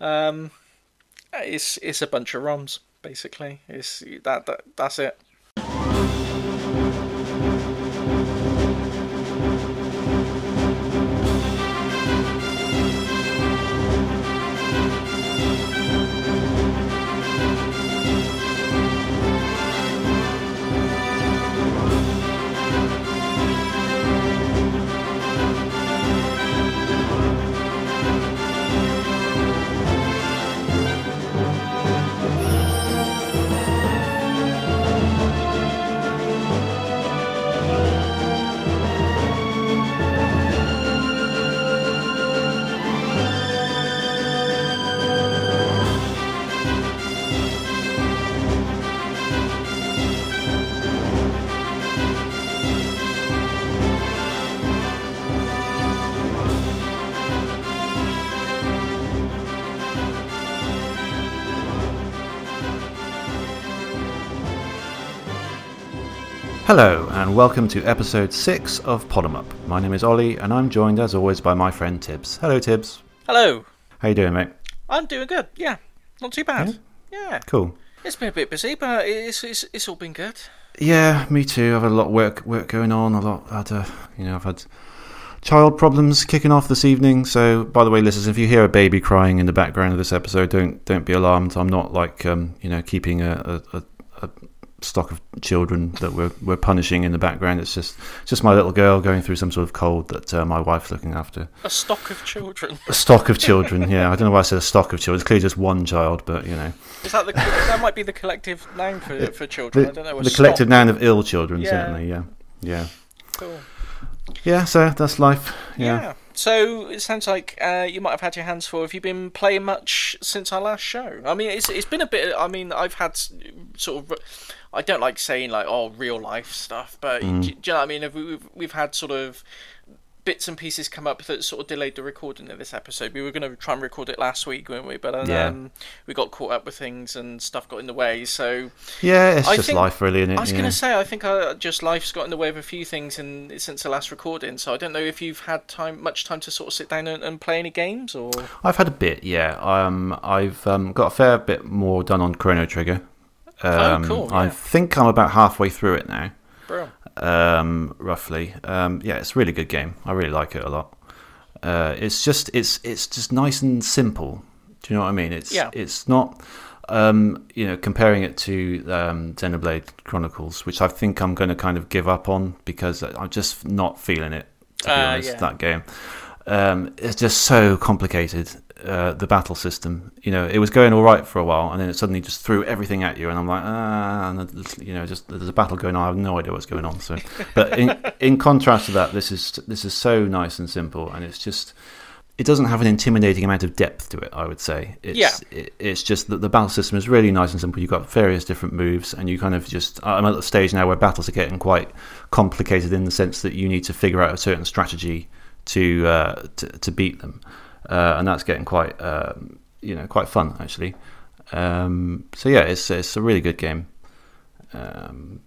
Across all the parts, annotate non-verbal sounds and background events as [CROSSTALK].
Um, it's it's a bunch of ROMs basically. It's that, that that's it. Hello, and welcome to episode 6 of Pod'em Up. My name is Ollie, and I'm joined as always by my friend Tibbs. Hello, Tibbs. Hello. How you doing, mate? I'm doing good. Yeah, not too bad. Yeah. Cool. It's been a bit busy, but it's it's, it's all been good. Yeah, me too. I've had a lot of work work going on. A lot. Had, uh, you know, I've had child problems kicking off this evening. So, by the way, listeners, if you hear a baby crying in the background of this episode, don't don't be alarmed. I'm not like um, you know keeping a, a, a stock of children that we're we're punishing in the background. It's just it's just my little girl going through some sort of cold that uh, my wife's looking after. A stock of children. A stock of children. Yeah, I don't know why I said a stock of children. It's clearly just one child, but you know. Is that the that might be the collective noun for for children? The, I don't know. the collective stock. noun of ill children, Yeah. certainly. Yeah, yeah, Cool. yeah. So that's life. Yeah. Yeah. So it sounds like uh, you might have had your hands full. Have you been playing much since our last show? I mean, it's it's been a bit. I mean, I've had sort of. I don't like saying like oh real life stuff, but Mm. do, do you know what I mean? We've we've had sort of bits and pieces come up that sort of delayed the recording of this episode. We were going to try and record it last week, weren't we? But um, Yeah. we got caught up with things and stuff got in the way. So Yeah, it's I just think- life, really, isn't it? I was Yeah. going to say, I think uh, just life's got in the way of a few things in, since the last recording. So I don't know if you've had time, much time to sort of sit down and, and play any games, or I've had a bit, yeah. Um, I've um, got a fair bit more done on Chrono Trigger. Um, Oh, cool, Yeah. I think I'm about halfway through it now, um, roughly. Um, yeah, it's a really good game. I really like it a lot. Uh, it's just it's it's just nice and simple. Do you know what I mean? It's Yeah. it's not. Um, you know, comparing it to um, Xenoblade Chronicles, which I think I'm going to kind of give up on because I'm just not feeling it. To be Uh, honest, yeah. that game. Um, it's just so complicated. Uh, the battle system, you know, it was going all right for a while, and then it suddenly just threw everything at you, and I'm like, ah, and you know, just there's a battle going on. I have no idea what's going on. So, but in [LAUGHS] in contrast to that, this is this is so nice and simple, and it's just it doesn't have an intimidating amount of depth to it. I would say, it's, Yeah. it, it's just that the battle system is really nice and simple. You've got various different moves, and you kind of just. I'm at the stage now where battles are getting quite complicated in the sense that you need to figure out a certain strategy to uh, to, to beat them, uh, and that's getting quite um, you know quite fun actually. Um, so yeah, it's it's a really good game. Um,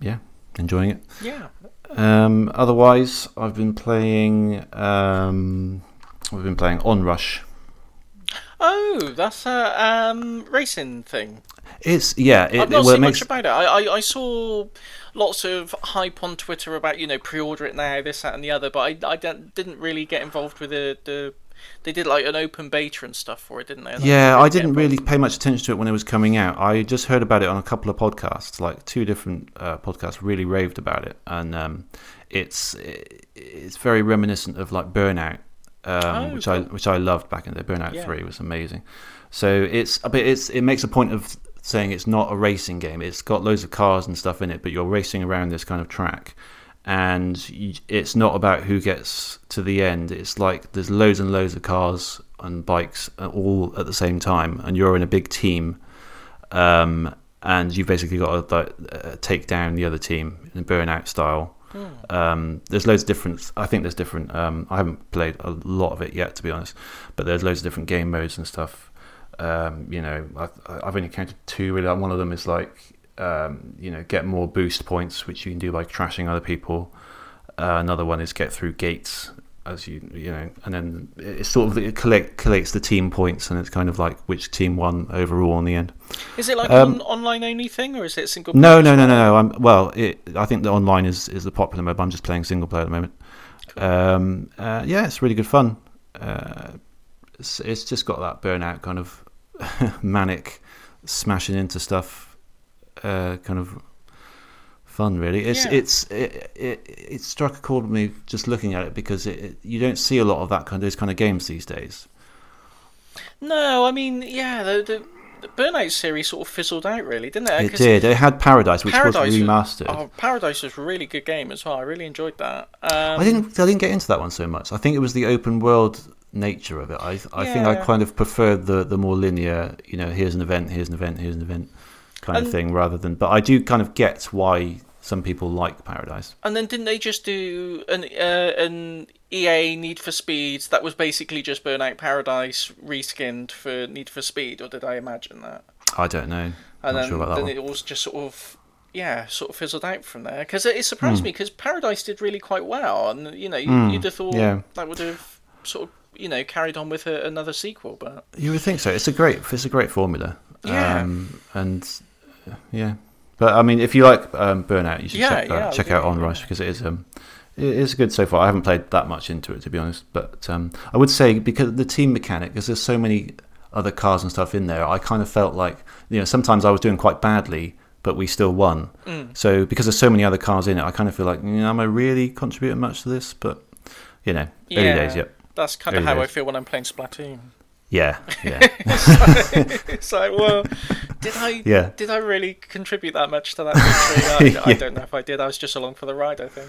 yeah, enjoying it. Yeah. Um, otherwise, I've been playing. Um, we've been playing Onrush. Oh, that's a um, racing thing. It's yeah. It, I've not well, it seen makes much about it. I, I, I saw lots of hype on Twitter about you know pre-order it now, this, that, and the other. But I, I didn't really get involved with the, the. They did like an open beta and stuff for it, didn't they? And Yeah, really I didn't really pay much attention to it when it was coming out. I just heard about it on a couple of podcasts, like two different uh, podcasts, really raved about it, and um, it's it's very reminiscent of like Burnout, um, Oh, which I which I loved back in the. Burnout Yeah. Three was amazing. So it's but it's it makes a point of saying it's not a racing game. It's got loads of cars and stuff in it, but you're racing around this kind of track. And you, it's not about who gets to the end. It's like there's loads and loads of cars and bikes uh, all at the same time, and you're in a big team, um, and you've basically got to like, uh, take down the other team in burnout style. Um, there's loads of different. I think there's different. Um, I haven't played a lot of it yet, to be honest, but there's loads of different game modes and stuff. Um, you know, I've, I've only counted two. Really, one of them is like, um, you know, get more boost points, which you can do by trashing other people. Uh, another one is get through gates as you you know, and then it sort of it collect, collects the team points, and it's kind of like which team won overall in the end. Is it like Um, an online only thing, or is it single? No, player no, as no, no, no. I'm well. It, I think the online is is the popular mode. I'm just playing single player at the moment. Um, uh, yeah, it's really good fun. Uh, it's, it's just got that burnout kind of [LAUGHS] manic smashing into stuff, uh, kind of fun. Really, it's Yeah. it's it, it it struck a chord with me just looking at it because it, it, you don't see a lot of that kind of those kind of games these days. No, I mean, yeah, the, the, the Burnout series sort of fizzled out, really, didn't it? It did. It had Paradise, which Paradise was remastered. Oh, Paradise was a really good game as well. I really enjoyed that. Um, I didn't. I didn't get into that one so much. I think it was the open world nature of it. I I think I kind of prefer the the more linear. You know, here's an event, here's an event, here's an event, kind of thing, rather than. But I do kind of get why some people like Paradise. And then didn't they just do an uh, an EA Need for Speed that was basically just Burnout Paradise reskinned for Need for Speed, or did I imagine that? I don't know. And Not then, sure about that then it was just sort of yeah, sort of fizzled out from there. Because it, it surprised Hmm. me because Paradise did really quite well, and you know you, Mm, you'd have thought yeah. that would have sort of you know carried on with a, another sequel, but You would think so. It's a great. It's a great formula. Yeah. Um, and uh, yeah, but I mean, if you like um, Burnout, you should Yeah, check, yeah, uh, check out On. Rush because it is um, it is good so far. I haven't played that much into it to be honest, but um, I would say because the team mechanic, because there's so many other cars and stuff in there, I kind of felt like you know sometimes I was doing quite badly. But we still won. Mm. So because there's so many other cars in it, I kind of feel like, am I really contributing much to this? But you know, early Yeah. days, yep. That's kind of how I feel when I'm playing Splatoon. Yeah, [LAUGHS] yeah, [LAUGHS] it's like, well, did I yeah. did I really contribute that much to that victory? [LAUGHS] I, I don't know if I did. I was just along for the ride, I think.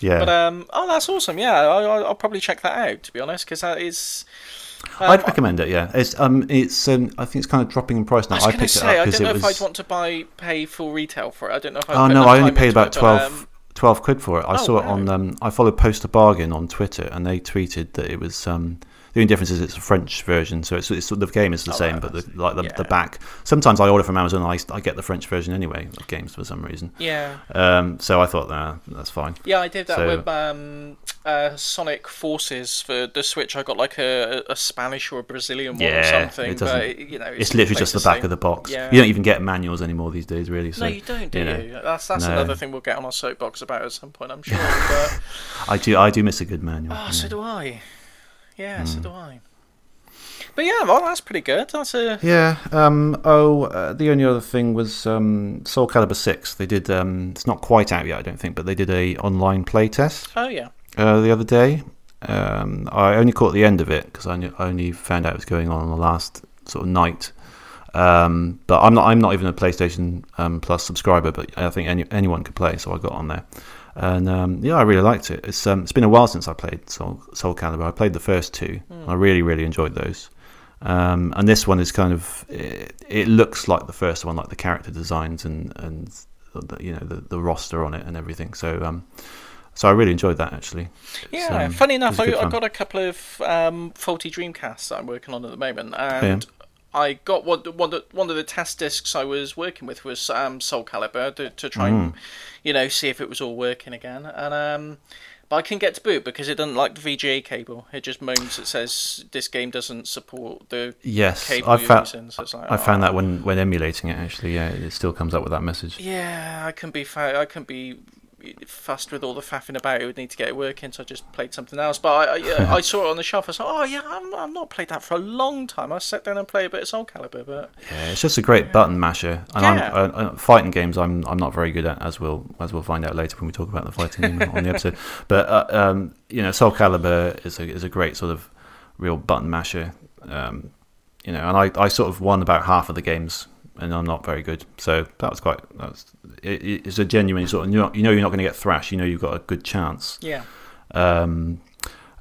Yeah, But um, oh, that's awesome. Yeah, I, I- I'll probably check that out to be honest, because that is. Um, I'd recommend it. Yeah, it's um, it's um, I think it's kind of dropping in price now. I was I, going to picked it say, up I don't know was. if I'd want to buy pay full retail for it. I don't know if I'd oh no, I only paid about it, 12, but, um, 12 quid for it. I Oh, saw it on. Um, I followed Poster Bargain on Twitter, and they tweeted that it was. Um, the only difference is it's a French version, so it's, it's the game is the Oh, same, but the, like the, the back. Sometimes I order from Amazon, and I, I get the French version anyway of games for some reason. yeah, Um, so I thought, nah, that's fine. yeah, I did that So- with um, uh, Sonic Forces for the Switch. I got like a, a Spanish or a Brazilian one or Yeah, something. it doesn't- but you know, It's literally just the back same. of the box. Yeah. You don't even get manuals anymore these days, really. So no, you don't, do you you? That's that's No. another thing we'll get on our soapbox about at some point, I'm [LAUGHS] sure. but I do. I do miss a good manual. oh, yeah. so do I. Yeah, Hmm. so do I. But yeah, well, that's pretty good. That's a Yeah. Um, oh, uh, the only other thing was um, Soul Calibur Six. They did. Um, it's not quite out yet, I don't think, but they did a online play test oh yeah. uh, the other day. Um, I only caught the end of it because I, I only found out it was going on on the last sort of night. Um, but I'm not. I'm not even a PlayStation um, Plus subscriber, but I think any, anyone could play, so I got on there. And um, yeah, I really liked it. It's um, it's been a while since I played Soul, Soul Calibur. I played the first two. I really really enjoyed those. Um, and this one is kind of it, it looks like the first one, like the character designs and and the, you know the, the roster on it and everything. So um, so I really enjoyed that actually. It's, Yeah, funny enough, I, got a couple of um, faulty Dreamcasts that I'm working on at the moment, and I got one, one, of- one of the test discs I was working with was um, Soul Calibur to, to try Mm. and you know see if it was all working again, and um, but I couldn't get to boot because it doesn't like the VGA cable. It just moans. It says this game doesn't support the Yes, cable I found using. So like, I found oh. that when when emulating it actually. Yeah, it still comes up with that message. Yeah, I can be I can be fussed with all the faffing about. It would need to get it working, so I just played something else. But I, I, I saw it on the shelf. I was like, oh yeah, I'm, I've not played that for a long time. I sat down and played a bit of Soul Calibur, but Yeah, it's just a great button masher. And Yeah. I'm, uh, uh, fighting games, I'm I'm not very good at, as we'll as we'll find out later when we talk about the fighting game on the episode. [LAUGHS] But uh, um, you know, Soul Calibur is a is a great sort of real button masher. Um, you know, and I, I sort of won about half of the games, and I'm not very good. So that was quite. That's it, it's a genuine sort of you know, you know you're not going to get thrashed. You know you've got a good chance. yeah, Um,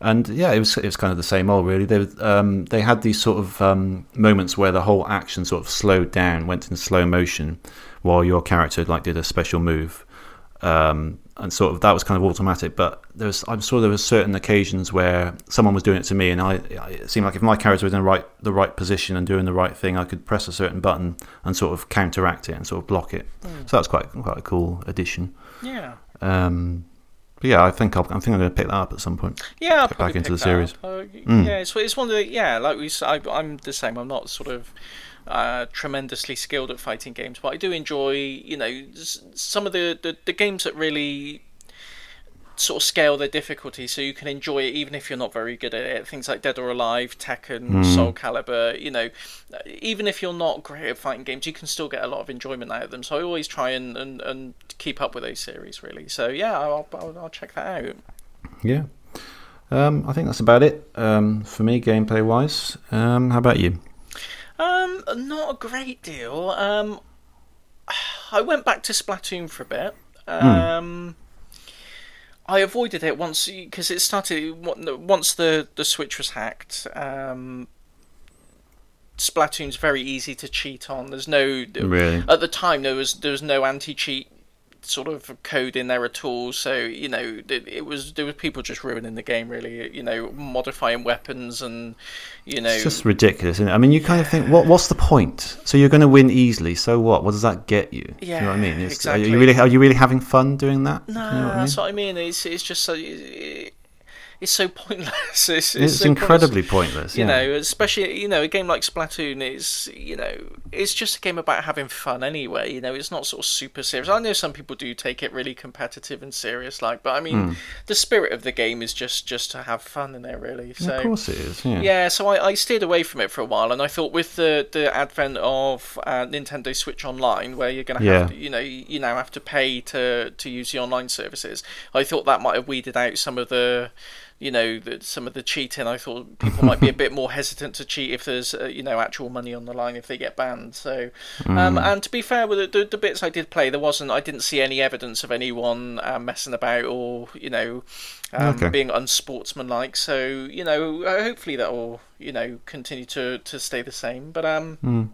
and yeah, it was it was kind of the same old really. They um, they had these sort of um, moments where the whole action sort of slowed down, went in slow motion, while your character like did a special move, um, and sort of that was kind of automatic. But there was I'm sure there were certain occasions where someone was doing it to me, and I it seemed like if my character was in the right the right position and doing the right thing, I could press a certain button and sort of counteract it and sort of block it. So that was quite quite a cool addition. yeah. Um, but yeah, I think I'll, I think I'm going to pick that up at some point. Yeah, I'll Get back into the series. Uh, Mm. Yeah, it's, it's one of the yeah, like we I'm the same. I'm not sort of uh, tremendously skilled at fighting games, but I do enjoy you know some of the, the, the games that really sort of scale their difficulty so you can enjoy it even if you're not very good at it. Things like Dead or Alive, Tekken, Hmm. Soul Calibur. You know, even if you're not great at fighting games, you can still get a lot of enjoyment out of them. So I always try and, and, and keep up with those series really. So yeah, I'll, I'll, I'll check that out. Yeah. Um, I think that's about it um, for me, gameplay wise. Um, how about you? Um, not a great deal. Um, [SIGHS] I went back to Splatoon for a bit. Um, I avoided it once because it started once the the Switch was hacked. Um, Splatoon's very easy to cheat on. There's no Really? at the time there was there was no anti cheat sort of code in there at all. So you know it, it was there were people just ruining the game really. You know modifying weapons and you know It's just ridiculous, isn't it? I mean, you kind of think, what? What's the point? So you're going to win easily. So what? What does that get you? Do you know what I mean? Are exactly. you really? Are you really having fun doing that? No, you know what I mean? that's what I mean. It's it's just so it, it's so pointless. [LAUGHS] It's, it's, It's so incredibly pointless. pointless. You know, especially you know a game like Splatoon is you know it's just a game about having fun anyway. You know, it's not sort of super serious. I know some people do take it really competitive and serious, like, but I mean, Hmm. the spirit of the game is just just to have fun in there, really. So of course it is. Yeah. yeah, so I, I steered away from it for a while, and I thought with the, the advent of uh, Nintendo Switch Online, where you're going to have, Yeah. to, you know, you now have to pay to to use the online services, I thought that might have weeded out some of the, you know, the, some of the cheating. I thought people might be a [LAUGHS] bit more hesitant to cheat if there's, uh, you know, actual money on the line if they get banned. So, um, Mm. and to be fair with the, the, the bits I did play, there wasn't, I didn't see any evidence of anyone uh, messing about or, you know, um, Okay. being unsportsmanlike. So you know, uh, hopefully that will you know continue to, to stay the same. But um,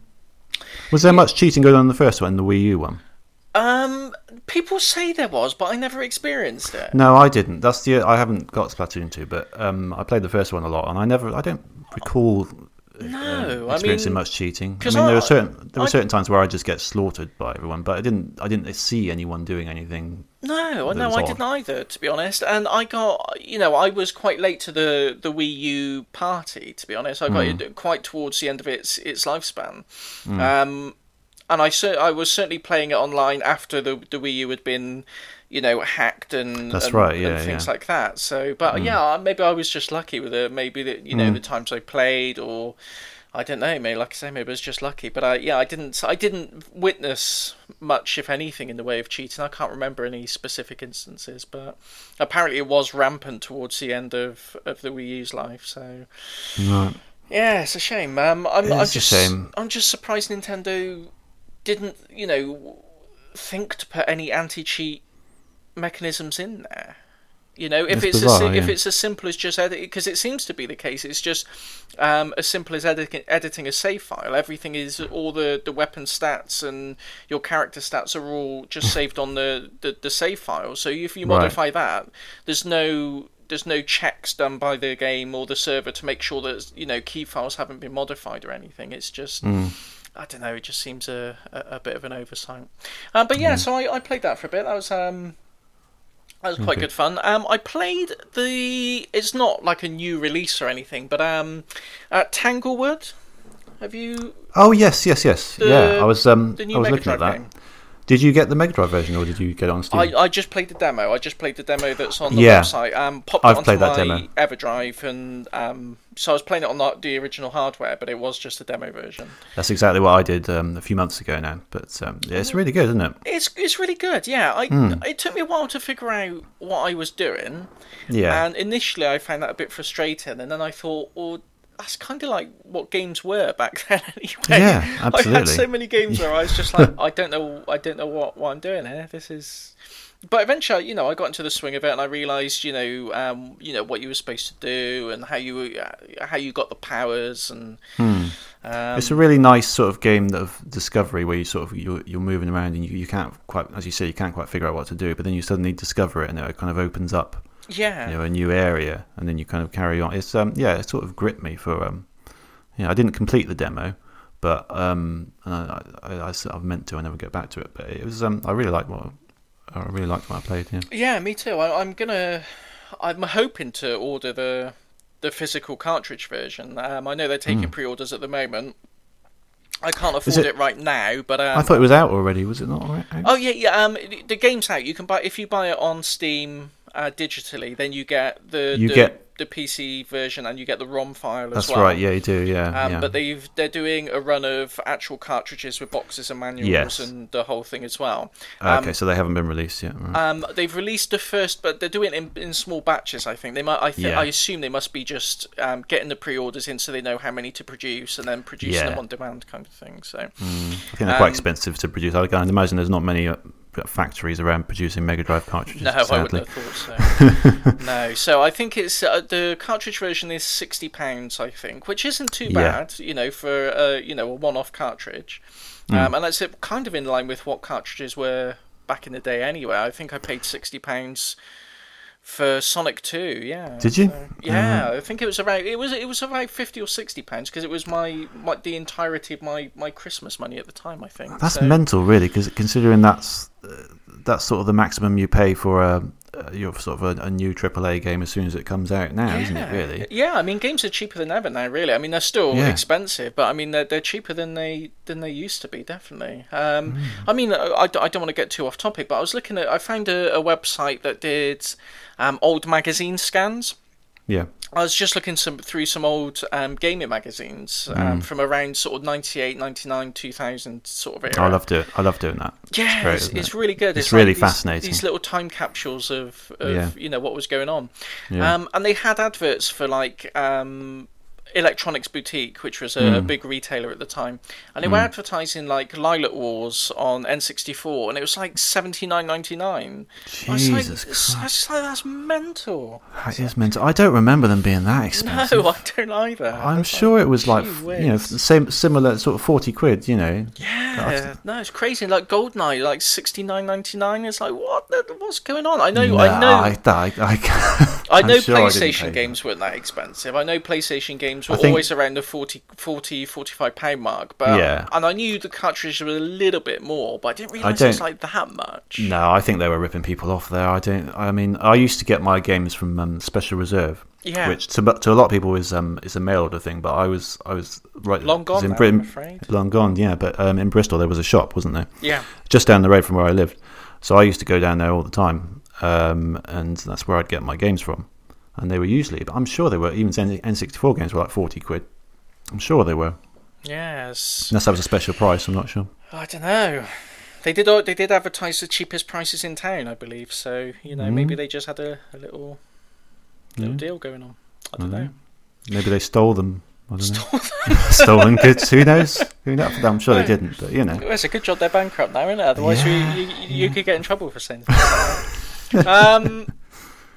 Was there much cheating going on in the first one, the Wii U one? um, people say there was, but I never experienced it. No, I didn't. That's the I haven't got Splatoon 2, but um, I played the first one a lot, and I never, I don't recall No, um, I experiencing mean, much cheating. I mean, there I- were certain there were I- certain times where I just get slaughtered by everyone, but I didn't, I didn't see anyone doing anything. No, no, I didn't either, to be honest. And I got, you know, I was quite late to the the Wii U party, to be honest. I got Hmm. it quite towards the end of its its lifespan. Um, and I cer- I was certainly playing it online after the the Wii U had been, you know, hacked and That's and, right, and yeah, things yeah. like that. So, but yeah, maybe I was just lucky with it. Maybe that you know the times I played or. I don't know, maybe like I say, maybe I was just lucky, but I, yeah, I didn't, I didn't witness much, if anything, in the way of cheating. I can't remember any specific instances, but apparently it was rampant towards the end of, of the Wii U's life. So Right. yeah, it's a shame. Um, I'm, I'm just, shame. I'm just surprised Nintendo didn't, you know, think to put any anti-cheat mechanisms in there. You know, if It's it's, bizarre, as, si- if yeah. it's as simple as just edit, because it seems to be the case. It's just um, as simple as editing editing a save file. Everything is all the, the weapon stats and your character stats are all just [LAUGHS] saved on the, the, the save file. So if you Right. modify that, there's no there's no checks done by the game or the server to make sure that you know key files haven't been modified or anything. It's just Mm. I don't know. It just seems a, a, a bit of an oversight. Um, but yeah, so I, I played that for a bit. That was um, that was quite Okay. good fun. Um, I played the. It's not like a new release or anything, but um, uh, Tanglewood. Have you Oh yes, yes, yes. The- yeah, I was um, I was Mega looking at that. game? Did you get the Mega Drive version, or did you get it on Steam? I, I just played the demo. I just played the demo that's on the Yeah. website. Um, popped I've it onto played that my demo. EverDrive, and um, so I was playing it on the, the original hardware, but it was just a demo version. That's exactly what I did um, a few months ago now. But um, yeah, it's really good, isn't it? It's it's really good. Yeah, I Hmm. it took me a while to figure out what I was doing. Yeah. And initially, I found that a bit frustrating, and then I thought, well, that's kind of like what games were back [LAUGHS] then, anyway. Yeah, absolutely. [LAUGHS] I've had so many games where I was just like, I don't know, I don't know what, what I'm doing here. This is. But eventually, you know, I got into the swing of it, and I realised, you know, um, you know what you were supposed to do, and how you uh, how you got the powers, and um, It's a really nice sort of game of discovery where you sort of you're, you're moving around and you, you can't quite, as you say, you can't quite figure out what to do, but then you suddenly discover it and it kind of opens up, yeah, you know, a new area, and then you kind of carry on. It's um, yeah, it sort of gripped me for um, yeah, I didn't complete the demo, but um, I, I, I, I meant to, I never get back to it, but it was um, I really liked what I really liked what I played. Yeah. Yeah, me too. I, I'm gonna. I'm hoping to order the the physical cartridge version. Um, I know they're taking pre-orders at the moment. I can't afford it- it, right now, but um, I thought it was out already. Was it not out? Oh yeah, yeah. Um, the game's out. You can buy if you buy it on Steam uh, digitally, then you get the You the, get- the PC version and you get the ROM file That's as well. That's right. Yeah, you do. Yeah. Um, yeah. But they've they're doing a run of actual cartridges with boxes and manuals Yes. and the whole thing as well. okay, so they haven't been released yet. Right. Um, they've released the first, but they're doing it in, in small batches. I think they might. I think Yeah. I assume they must be just um, getting the pre-orders in, so they know how many to produce, and then producing Yeah. them on demand, kind of thing. So I think they're quite um, expensive to produce. I can imagine there's not many uh, factories around producing Mega Drive cartridges. no, I sadly. wouldn't have thought so. [LAUGHS] no, so I think it's uh, the cartridge version is sixty pounds, I think, which isn't too Yeah. bad, you know, for uh, you know a one-off cartridge, Hmm. um, and that's kind of in line with what cartridges were back in the day. Anyway, I think I paid sixty pounds for Sonic Two. Yeah. Did you? So- yeah, I think it was around. It was it was around fifty or sixty pounds because it was my, my the entirety of my my Christmas money at the time. I think. That's So- mental, really, because considering that's uh, that's sort of the maximum you pay for a your sort of a, a new AAA game as soon as it comes out now, isn't it? Really? Yeah, I mean, games are cheaper than ever now. Really, I mean, they're still Yeah. expensive, but I mean, they're, they're cheaper than they than they used to be. Definitely. Um, Hmm. I mean, I, I don't want to get too off topic, but I was looking at. I found a, a website that did um, old magazine scans. Yeah. I was just looking some through some old um, gaming magazines um, Hmm. from around sort of 98, 99, 2000 sort of era. I love doing. I love doing that. Yeah, great, it's, isn't it's really good. It's like really these- fascinating. These little time capsules of, of Yeah. you know what was going on, Yeah. um, and they had adverts for like um, Electronics Boutique, which was a, Hmm. a big retailer at the time, and they were advertising like Lylat Wars on N64, and it was like seventy nine ninety nine. Jesus like, Christ. That's, like, that's mental. That is mental. I don't remember them being that [LAUGHS] expensive. No, I don't either. I'm That's sure it was like gee you know same similar sort of forty quid. You know. Yeah, no, it's crazy. Like Goldeneye, like sixty nine ninety nine. It's like what? What's going on? I know, No, I know, I, I, I, [LAUGHS] I I'm know sure PlayStation pay games weren't that expensive. I know PlayStation games were think- always around the 40, 40 45 pound mark. But Yeah. and I knew the cartridges were a little bit more, but I didn't realise don't- it was like that much. No, I think they were ripping people off there. I don't. I mean, I used to get my games from um, Special Reserve, Yeah. which to, to a lot of people is um is a mail order thing, but I was I was right Long gone in now, Britain. Long gone, yeah. But um, in Bristol there was a shop, wasn't there? Yeah, just down the road from where I lived. So I used to go down there all the time, um, and that's where I'd get my games from. And they were usually, but I'm sure they were even N- N64 games were like forty quid. I'm sure they were, yes. unless that was a special price. I'm not sure. I don't know. They did. They did advertise the cheapest prices in town, I believe. So you know, Mm. maybe they just had a, a little little Yeah. deal going on. I don't I know. know. Maybe they stole them. I don't know. [LAUGHS] Stolen [LAUGHS] goods. Who knows? Who knows? I'm sure they didn't, but you know. Well, it's a good job they're bankrupt now, isn't it? Otherwise, Yeah, you, you, you could get in trouble for saying [LAUGHS] things like that. Um,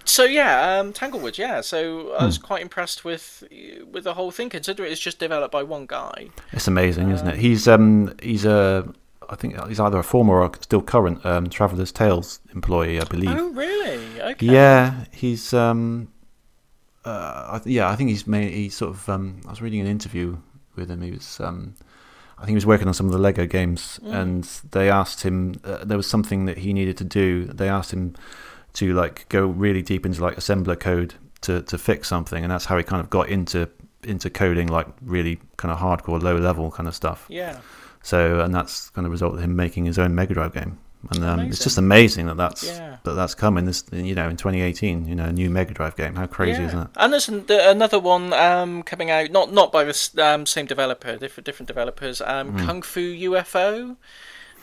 so yeah, um, Tanglewood, yeah. So I was Hmm. quite impressed with with the whole thing, considering it's just developed by one guy. It's amazing, isn't it? He's um he's a I think he's either a former or still current um, Traveller's Tales employee, I believe. Oh, really? Okay. Yeah, he's um, uh, I th- yeah, I think he's made. He sort of um, I was reading an interview with him. He was um, I think he was working on some of the Lego games, and they asked him. Uh, there was something that he needed to do. They asked him to like go really deep into like assembler code to to fix something, and that's how he kind of got into into coding like really kind of hardcore low level kind of stuff. Yeah. So, and that's going to result in him making his own Mega Drive game. And um, it's just amazing that that's Yeah. that that's coming. This, you know, in 2018, you know, a new Mega Drive game. How crazy yeah. is that? And there's an, the, another one um, coming out, not not by the um, same developer, different different developers. Um, Kung Fu UFO.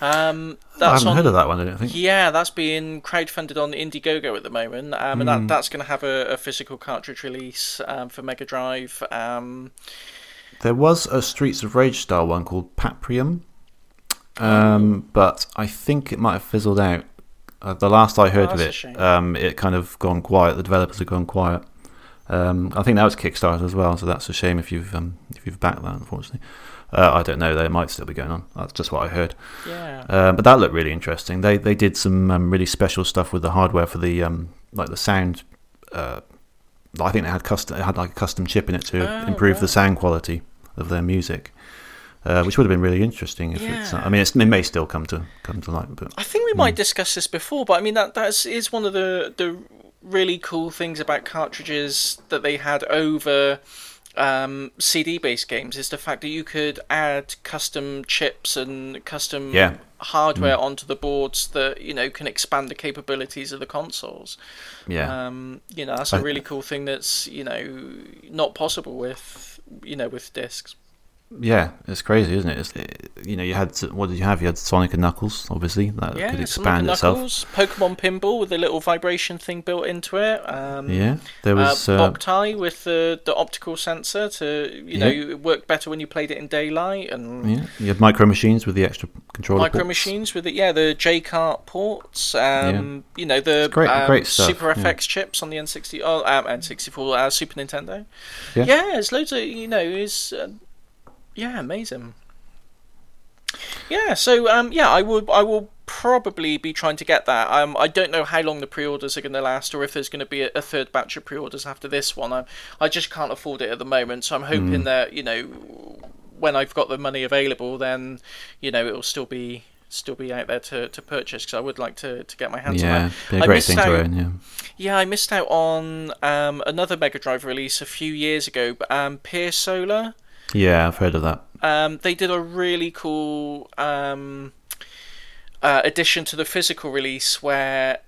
Um, Hmm. I that's haven't on, heard of that one. I don't think. Yeah, that's being crowdfunded on Indiegogo at the moment, um, and Hmm. that, that's going to have a, a physical cartridge release um, for Mega Drive. Um, There was a Streets of Rage style one called Paprium, um, but I think it might have fizzled out. Uh, the last I heard Oh, of it, um, it kind of gone quiet. The developers have gone quiet. Um, I think that was Kickstarter as well, so that's a shame if you've um, if you've backed that. Unfortunately, uh, I don't know. They might still be going on. That's just what I heard. yeah, Uh, but that looked really interesting. They they did some um, really special stuff with the hardware for the um, like the sound. Uh, I think they had custom they had like a custom chip in it to Oh, improve the sound quality of their music. Uh, which would have been really interesting. If it's, Yeah. I mean, it's, it may still come to come to light, but I think we might discuss this before, but I mean that that is one of the the really cool things about cartridges that they had over um, CD-based games is the fact that you could add custom chips and custom Yeah. hardware onto the boards that you know can expand the capabilities of the consoles. yeah, Um, you know that's a really cool thing that's you know not possible with you know with discs. Yeah, it's crazy, isn't it? It's, it? You know, you had what did you have? You had Sonic and Knuckles, obviously that Yeah, could expand itself. Knuckles, Pokemon Pinball with a little vibration thing built into it. Um, Yeah, there was. uh, Uh, Boktai with the, the optical sensor to you know Yeah. it worked better when you played it in daylight and yeah, you had micro machines with the extra controller. micro ports. machines with it yeah the J cart ports um, you know the It's great- um, great stuff, Super yeah. FX chips on the N60 oh um, N64 uh, Super Nintendo Yeah. yeah there's loads of you know is uh, yeah amazing yeah so um yeah I will I will probably be trying to get that um I don't know how long the pre-orders are going to last or if there's going to be a, a third batch of pre-orders after this one I I just can't afford it at the moment so I'm hoping that you know when I've got the money available then you know it'll still be still be out there to, to purchase because I would like to, to get my hands on Yeah, that. be a great thing to own. Yeah. Yeah, I missed out on um, another Mega Drive release a few years ago, but, um, Pier Solar. Yeah, I've heard of that. Um, they did a really cool um, uh, addition to the physical release where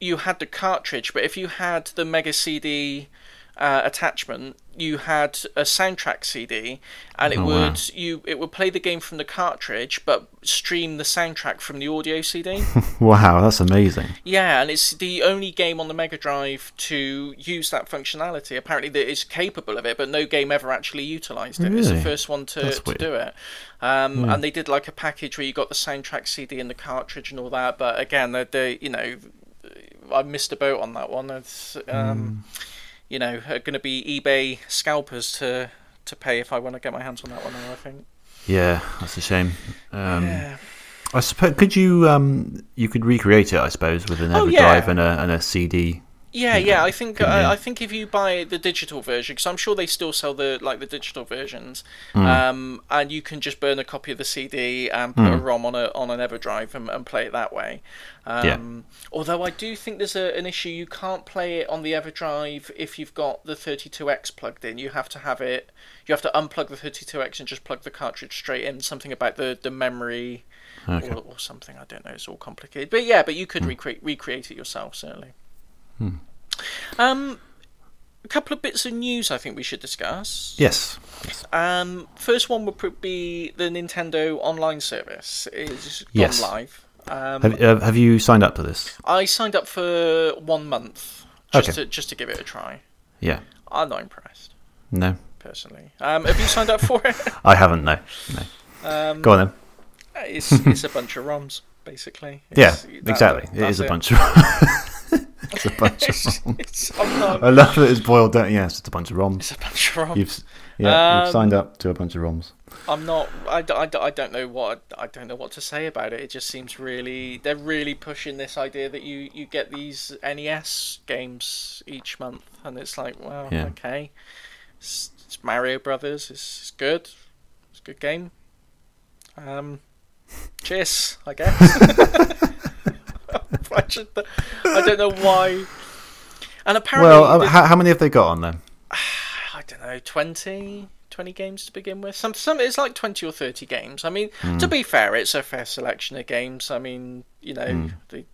you had the cartridge, but if you had the Mega CD uh, attachment, you had a soundtrack CD, and it Oh, would wow. you it would play the game from the cartridge, but stream the soundtrack from the audio CD. [LAUGHS] Wow, that's amazing. Yeah, and it's the only game on the Mega Drive to use that functionality. Apparently, that is capable of it, but no game ever actually utilized it. It's the first one to, to do it. Um, And they did like a package where you got the soundtrack CD and the cartridge and all that. But again, they, they you know, I missed a boat on that one. It's um, you know are going to be eBay scalpers to to pay if I want to get my hands on that one. I think. Yeah, that's a shame. Um, yeah. I suppose could you um you could recreate it, I suppose, with an Oh, Everdrive yeah. and a and a CD. Yeah, yeah. I think uh. I think if you buy the digital version, because I'm sure they still sell the like the digital versions, Hmm. um, and you can just burn a copy of the CD and put a ROM on a on an EverDrive and, and play it that way. Um, Although I do think there's a, an issue, you can't play it on the EverDrive if you've got the 32X plugged in. You have to have it. You have to unplug the 32X and just plug the cartridge straight in. Something about the the memory. Okay. Or, or something I don't know. It's all complicated, but yeah, but you could recreate recreate it yourself certainly. Um, a couple of bits of news I think we should discuss. Yes. Um, first one would be the Nintendo Online service is gone Yes. live. Um, Have, uh, have you signed up to this? I signed up for one month just Okay. to just to give it a try. Yeah. I'm not impressed No, personally. Um, have you signed up for it? [LAUGHS] I haven't. No. No. Um, Go on then. it's it's a bunch of ROMs basically. [LAUGHS] Yeah, that- exactly. it that's is a bunch of. [LAUGHS] it's a bunch of. [LAUGHS] ROMs. I love that it's boiled down. Yes, it's just a bunch of ROMs. it's a bunch of ROMs. You've yeah, Um, you've signed up to a bunch of ROMs. I'm not. I, I, I don't know what I don't know what to say about it. It just seems really. They're really pushing this idea that you you get these NES games each month, and it's like, well, Yeah. okay, it's, it's Mario Brothers. It's, it's good. It's a good game. Um, cheers, I guess. [LAUGHS] [LAUGHS] I, I don't know why. And apparently, Well, uh, the- how, how many have they got on then? [SIGHS] I don't know, 20, 20 games to begin with. Some, some, it's like 20 or 30 games. I mean, to be fair, it's a fair selection of games. I mean, you know, the,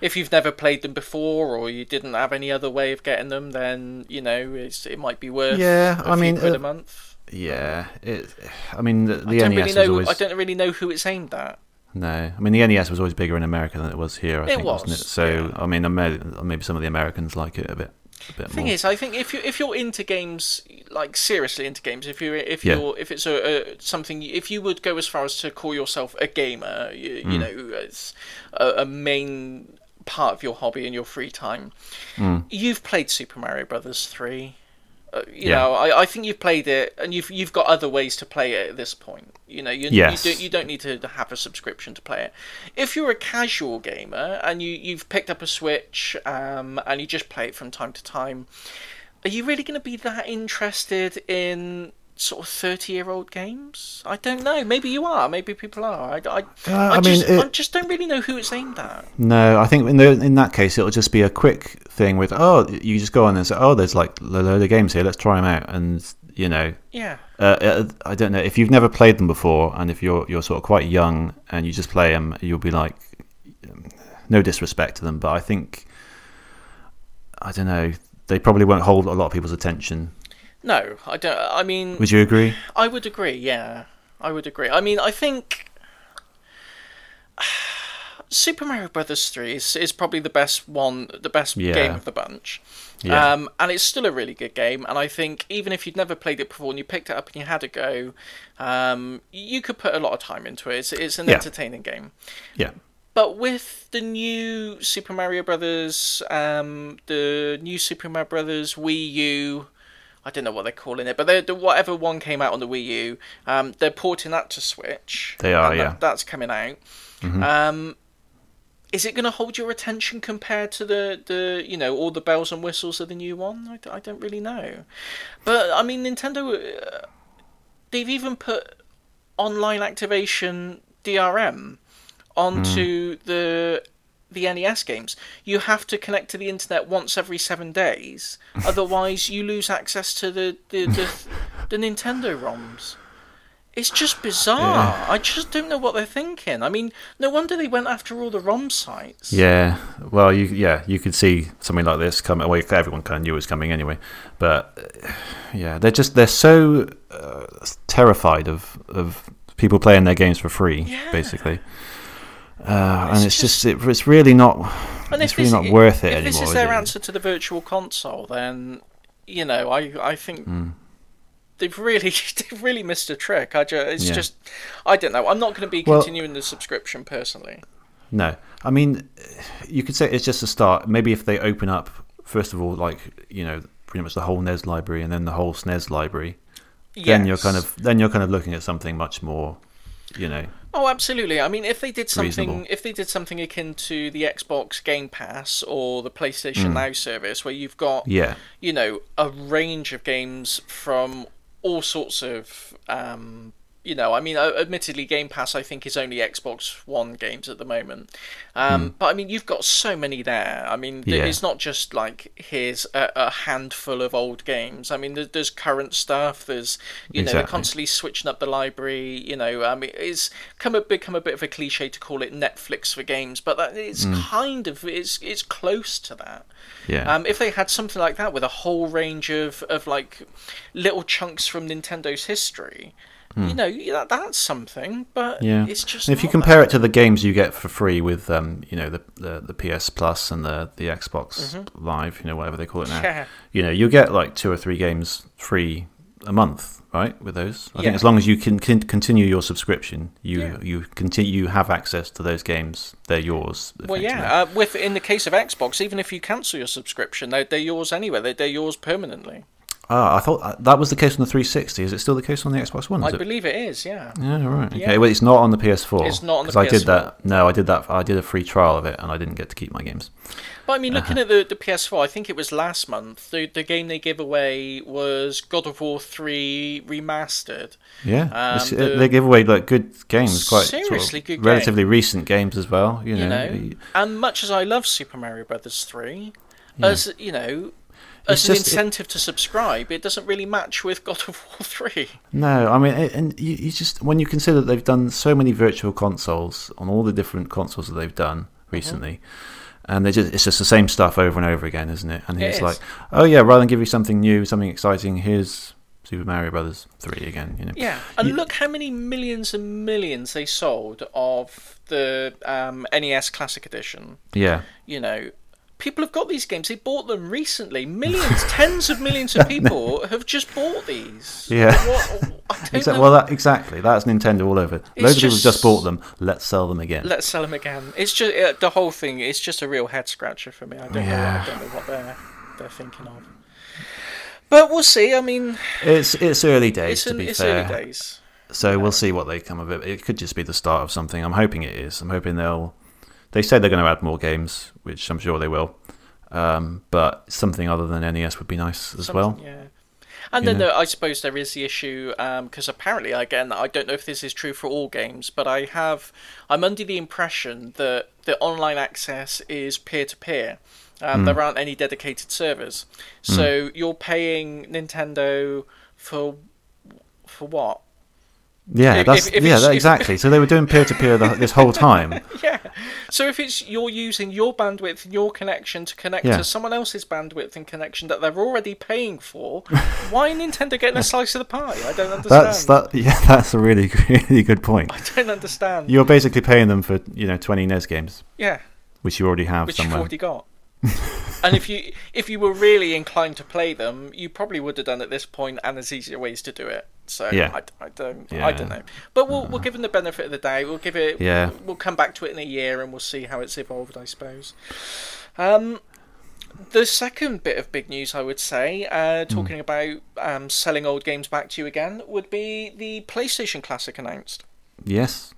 if you've never played them before or you didn't have any other way of getting them, then, you know, it's, it might be worth Yeah, a I mean, uh, a month. Yeah, it. I mean, the, I the don't NES really know. always I don't really know who it's aimed at. No. I mean, the NES was always bigger in America than it was here. I It think, wasn't it? So, yeah. I mean, maybe some of the Americans like it a bit, a bit thing more. is, I think if you if you're into games, like seriously into games, if you if Yeah. you're if it's a, a something, if you would go as far as to call yourself a gamer, you, Mm. you know, as a, a main part of your hobby in your free time, Mm. you've played Super Mario Brothers three. Uh, you Yeah. know, I, I think you've played it, and you've you've got other ways to play it at this point. You know, you, Yes. you don't you don't need to have a subscription to play it. If you're a casual gamer and you you've picked up a Switch um, and you just play it from time to time, are you really going to be that interested in sort of thirty-year-old games. I don't know. Maybe you are. Maybe people are. I, I, Uh, I, I mean, just, it- I just don't really know who it's aimed at. No, I think in, the, in that case it'll just be a quick thing with oh you just go on and say oh there's like a load of games here let's try them out and you know Yeah. uh, uh, I don't know if you've never played them before and if you're you're sort of quite young and you just play them you'll be like um, no disrespect to them but I think I don't know they probably won't hold a lot of people's attention. No, I don't. I mean, Would you agree? I would agree. Yeah, I would agree. I mean, I think [SIGHS] Super Mario Brothers Three is, is probably the best one, the best Yeah. game of the bunch. Yeah. Um, and it's still a really good game. And I think even if you'd never played it before and you picked it up and you had a go, um, you could put a lot of time into it. It's, it's an Yeah. entertaining game. Yeah. But with the new Super Mario Brothers, um, the new Super Mario Brothers Wii U, I don't know what they're calling it, but they're, the, whatever one came out on the Wii U, um, they're porting that to Switch. They are, that- yeah. Mm-hmm. that's coming out. Um, is it going to hold your attention compared to the, the you know all the bells and whistles of the new one? I don't really know. But I mean, Nintendo, uh, they've even put online activation DRM onto the the NES games. You have to connect to the internet once every seven days, [LAUGHS] otherwise you lose access to the the, the, [LAUGHS] the Nintendo ROMs. It's just bizarre. I just don't know what they're thinking. I mean, no wonder they went after all the ROM sites. Yeah, well, you yeah, you could see something like this coming. Well, everyone kind of knew it was coming anyway, but [SIGHS] yeah, they're just they're so uh, terrified of of people playing their games for free, Yeah. basically. Uh, and It's it's just, it, it's really not And it's really this, not worth it if anymore. this is their answer to the virtual console, then you know, I I think Hmm. they've really [LAUGHS] they've really missed a trick. I just, it's Yeah. just I don't know. I'm not going to be Well- continuing the subscription personally. No, I mean, you could say it's just a start. Maybe if they open up, first of all, like you know, pretty much the whole NES library and then the whole SNES library, then you're kind of then you're kind of looking at something much more, you know. Oh, absolutely. I mean, if they did something, Reasonable. if they did something akin to the Xbox Game Pass or the PlayStation Now service, where you've got. Yeah, you know, a range of games from all sorts of, um, you know, I mean, admittedly, Game Pass I think is only Xbox One games at the moment, um, but I mean, you've got so many there. I mean, th-. Yeah. it's not just like here's a, a handful of old games. I mean, there, there's current stuff. There's, you know, they're constantly switching up the library. You know, I mean, it's come a, become a bit of a cliche to call it Netflix for games, but that, it's Hmm. kind of it's it's close to that. yeah. Um, if they had something like that with a whole range of, of like little chunks from Nintendo's history, you know, that, that's something. But Hmm. Yeah, it's just And if you compare it to the games you get for free with, um, you know, the, the the PS Plus and the the Xbox Live, you know, whatever they call it now, Mm-hmm. Yeah. you know, you get like two or three games free a month, right? With those, I Yeah. think as long as you can, can continue your subscription, you Yeah. you continue you have access to those games. They're yours. Well, yeah. Uh, with in the case of Xbox, even if you cancel your subscription, they're, they're yours anyway. They're, they're yours permanently. Ah, I thought uh, that was the case on the 360. Is it still the case on the Xbox One? I it? believe it is. Yeah. Yeah, right. Okay. Yeah. Well, it's not on the PS4. It's not on the 'cause I did that. No, I did that. I did a free trial of it, and I didn't get to keep my games. But I mean, Uh-huh. looking at the, the PS4, I think it was last month. The the game they gave away was God of War Three remastered. Yeah, Um, the- they give away like good games, quite sort of Seriously good relatively recent games as well. You know, You know, and much as I love Super Mario Brothers Three, as you know, as an just- it- incentive to subscribe, it doesn't really match with God of War Three. no, I mean, and you, you just when you consider that they've done so many virtual consoles on all the different consoles that they've done Mm-hmm. recently. And they just, it's just the same stuff over and over again, isn't it? And It it's like, oh yeah, rather than give you something new, something exciting, here's Super Mario Brothers three again. You know, Yeah, and You- look how many millions and millions they sold of the um, NES Classic Edition. yeah, You know, people have got these games. They bought them recently. Millions, [LAUGHS] tens of millions of people have just bought these. Yeah. What, I [LAUGHS] don't Exactly. Well, that, exactly. That's Nintendo all over. It's Loads of people have just- just bought them. Let's sell them again. Let's sell them again. It's just uh, the whole thing. It's just a real head scratcher for me. I don't know. I don't know what they're they're thinking of. But we'll see. I mean, It's it's early days it's, to be it's fair. early days. So we'll see what they come of it. It could just be the start of something. I'm hoping it is. I'm hoping they'll. They say they're going to add more games, which I'm sure they will. Um, but something other than NES would be nice as well. Yeah. And you then there, I suppose there is the issue because apparently, again, I don't know if this is true for all games, but I have I'm under the impression that the online access is peer to peer. Um, There aren't any dedicated servers, so you're paying Nintendo for for what? Yeah, if- that's if- if yeah, that, exactly. So they were doing peer to peer this whole time. [LAUGHS] Yeah. So if it's you're using your bandwidth, your connection to connect Yeah. to someone else's bandwidth and connection that they're already paying for, why Nintendo getting a slice of the pie? I don't understand. That's that. Yeah, [LAUGHS] that's a really really good point. I don't understand. You're basically paying them for you know 20 NES games, yeah, which you already have which you've somewhere. already got. And if you if you were really inclined to play them, you probably would have done at this point, and there's easier ways to do it. So Yeah. I, I don't I don't know, but we'll we'll give them the benefit of the doubt. We'll give it. Yeah. We'll come back to it in a year, and we'll see how it's evolved. I suppose. Um, the second bit of big news, I would say, uh, Hmm. talking about um, selling old games back to you again, would be the PlayStation Classic announced. Yes,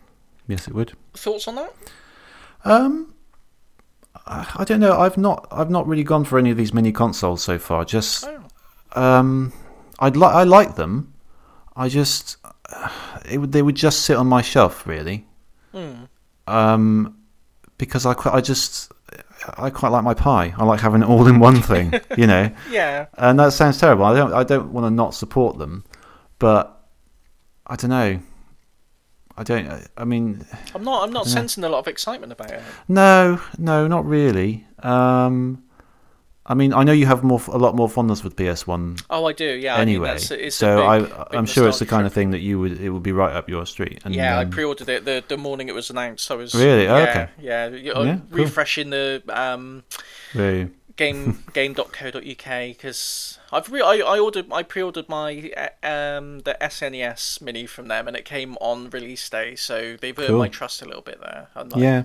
yes, it would. Thoughts on that? Um, I don't know. I've not. I've not really gone for any of these mini consoles so far. Just Oh. um, I'd like. I like them. I just it would. They would just sit on my shelf, really. Hmm. Um, because I. I just. I quite like my Pi. I like having it all in one thing. [LAUGHS] you know. Yeah. And that sounds terrible. I don't. I don't want to not support them, but I don't know. I don't. I mean, I'm not. I'm not Yeah. sensing a lot of excitement about it. no, no, not really. Um, I mean, I know you have more, a lot more fondness with PS One Oh, I do. Yeah. anyway. I mean, that's, it's so big, I, I'm sure it's the kind of thing that you would. It would be right up your street. And, Yeah, I um, pre-ordered it the the morning it was announced. I was Really? Oh, okay. Yeah, you- Yeah, cool. refreshing the um, really- game [LAUGHS] game.co.uk because I've re- I, I ordered I pre-ordered my uh, um the SNES mini from them and it came on release day, so they've earned Cool. my trust a little bit there. Unlike, yeah,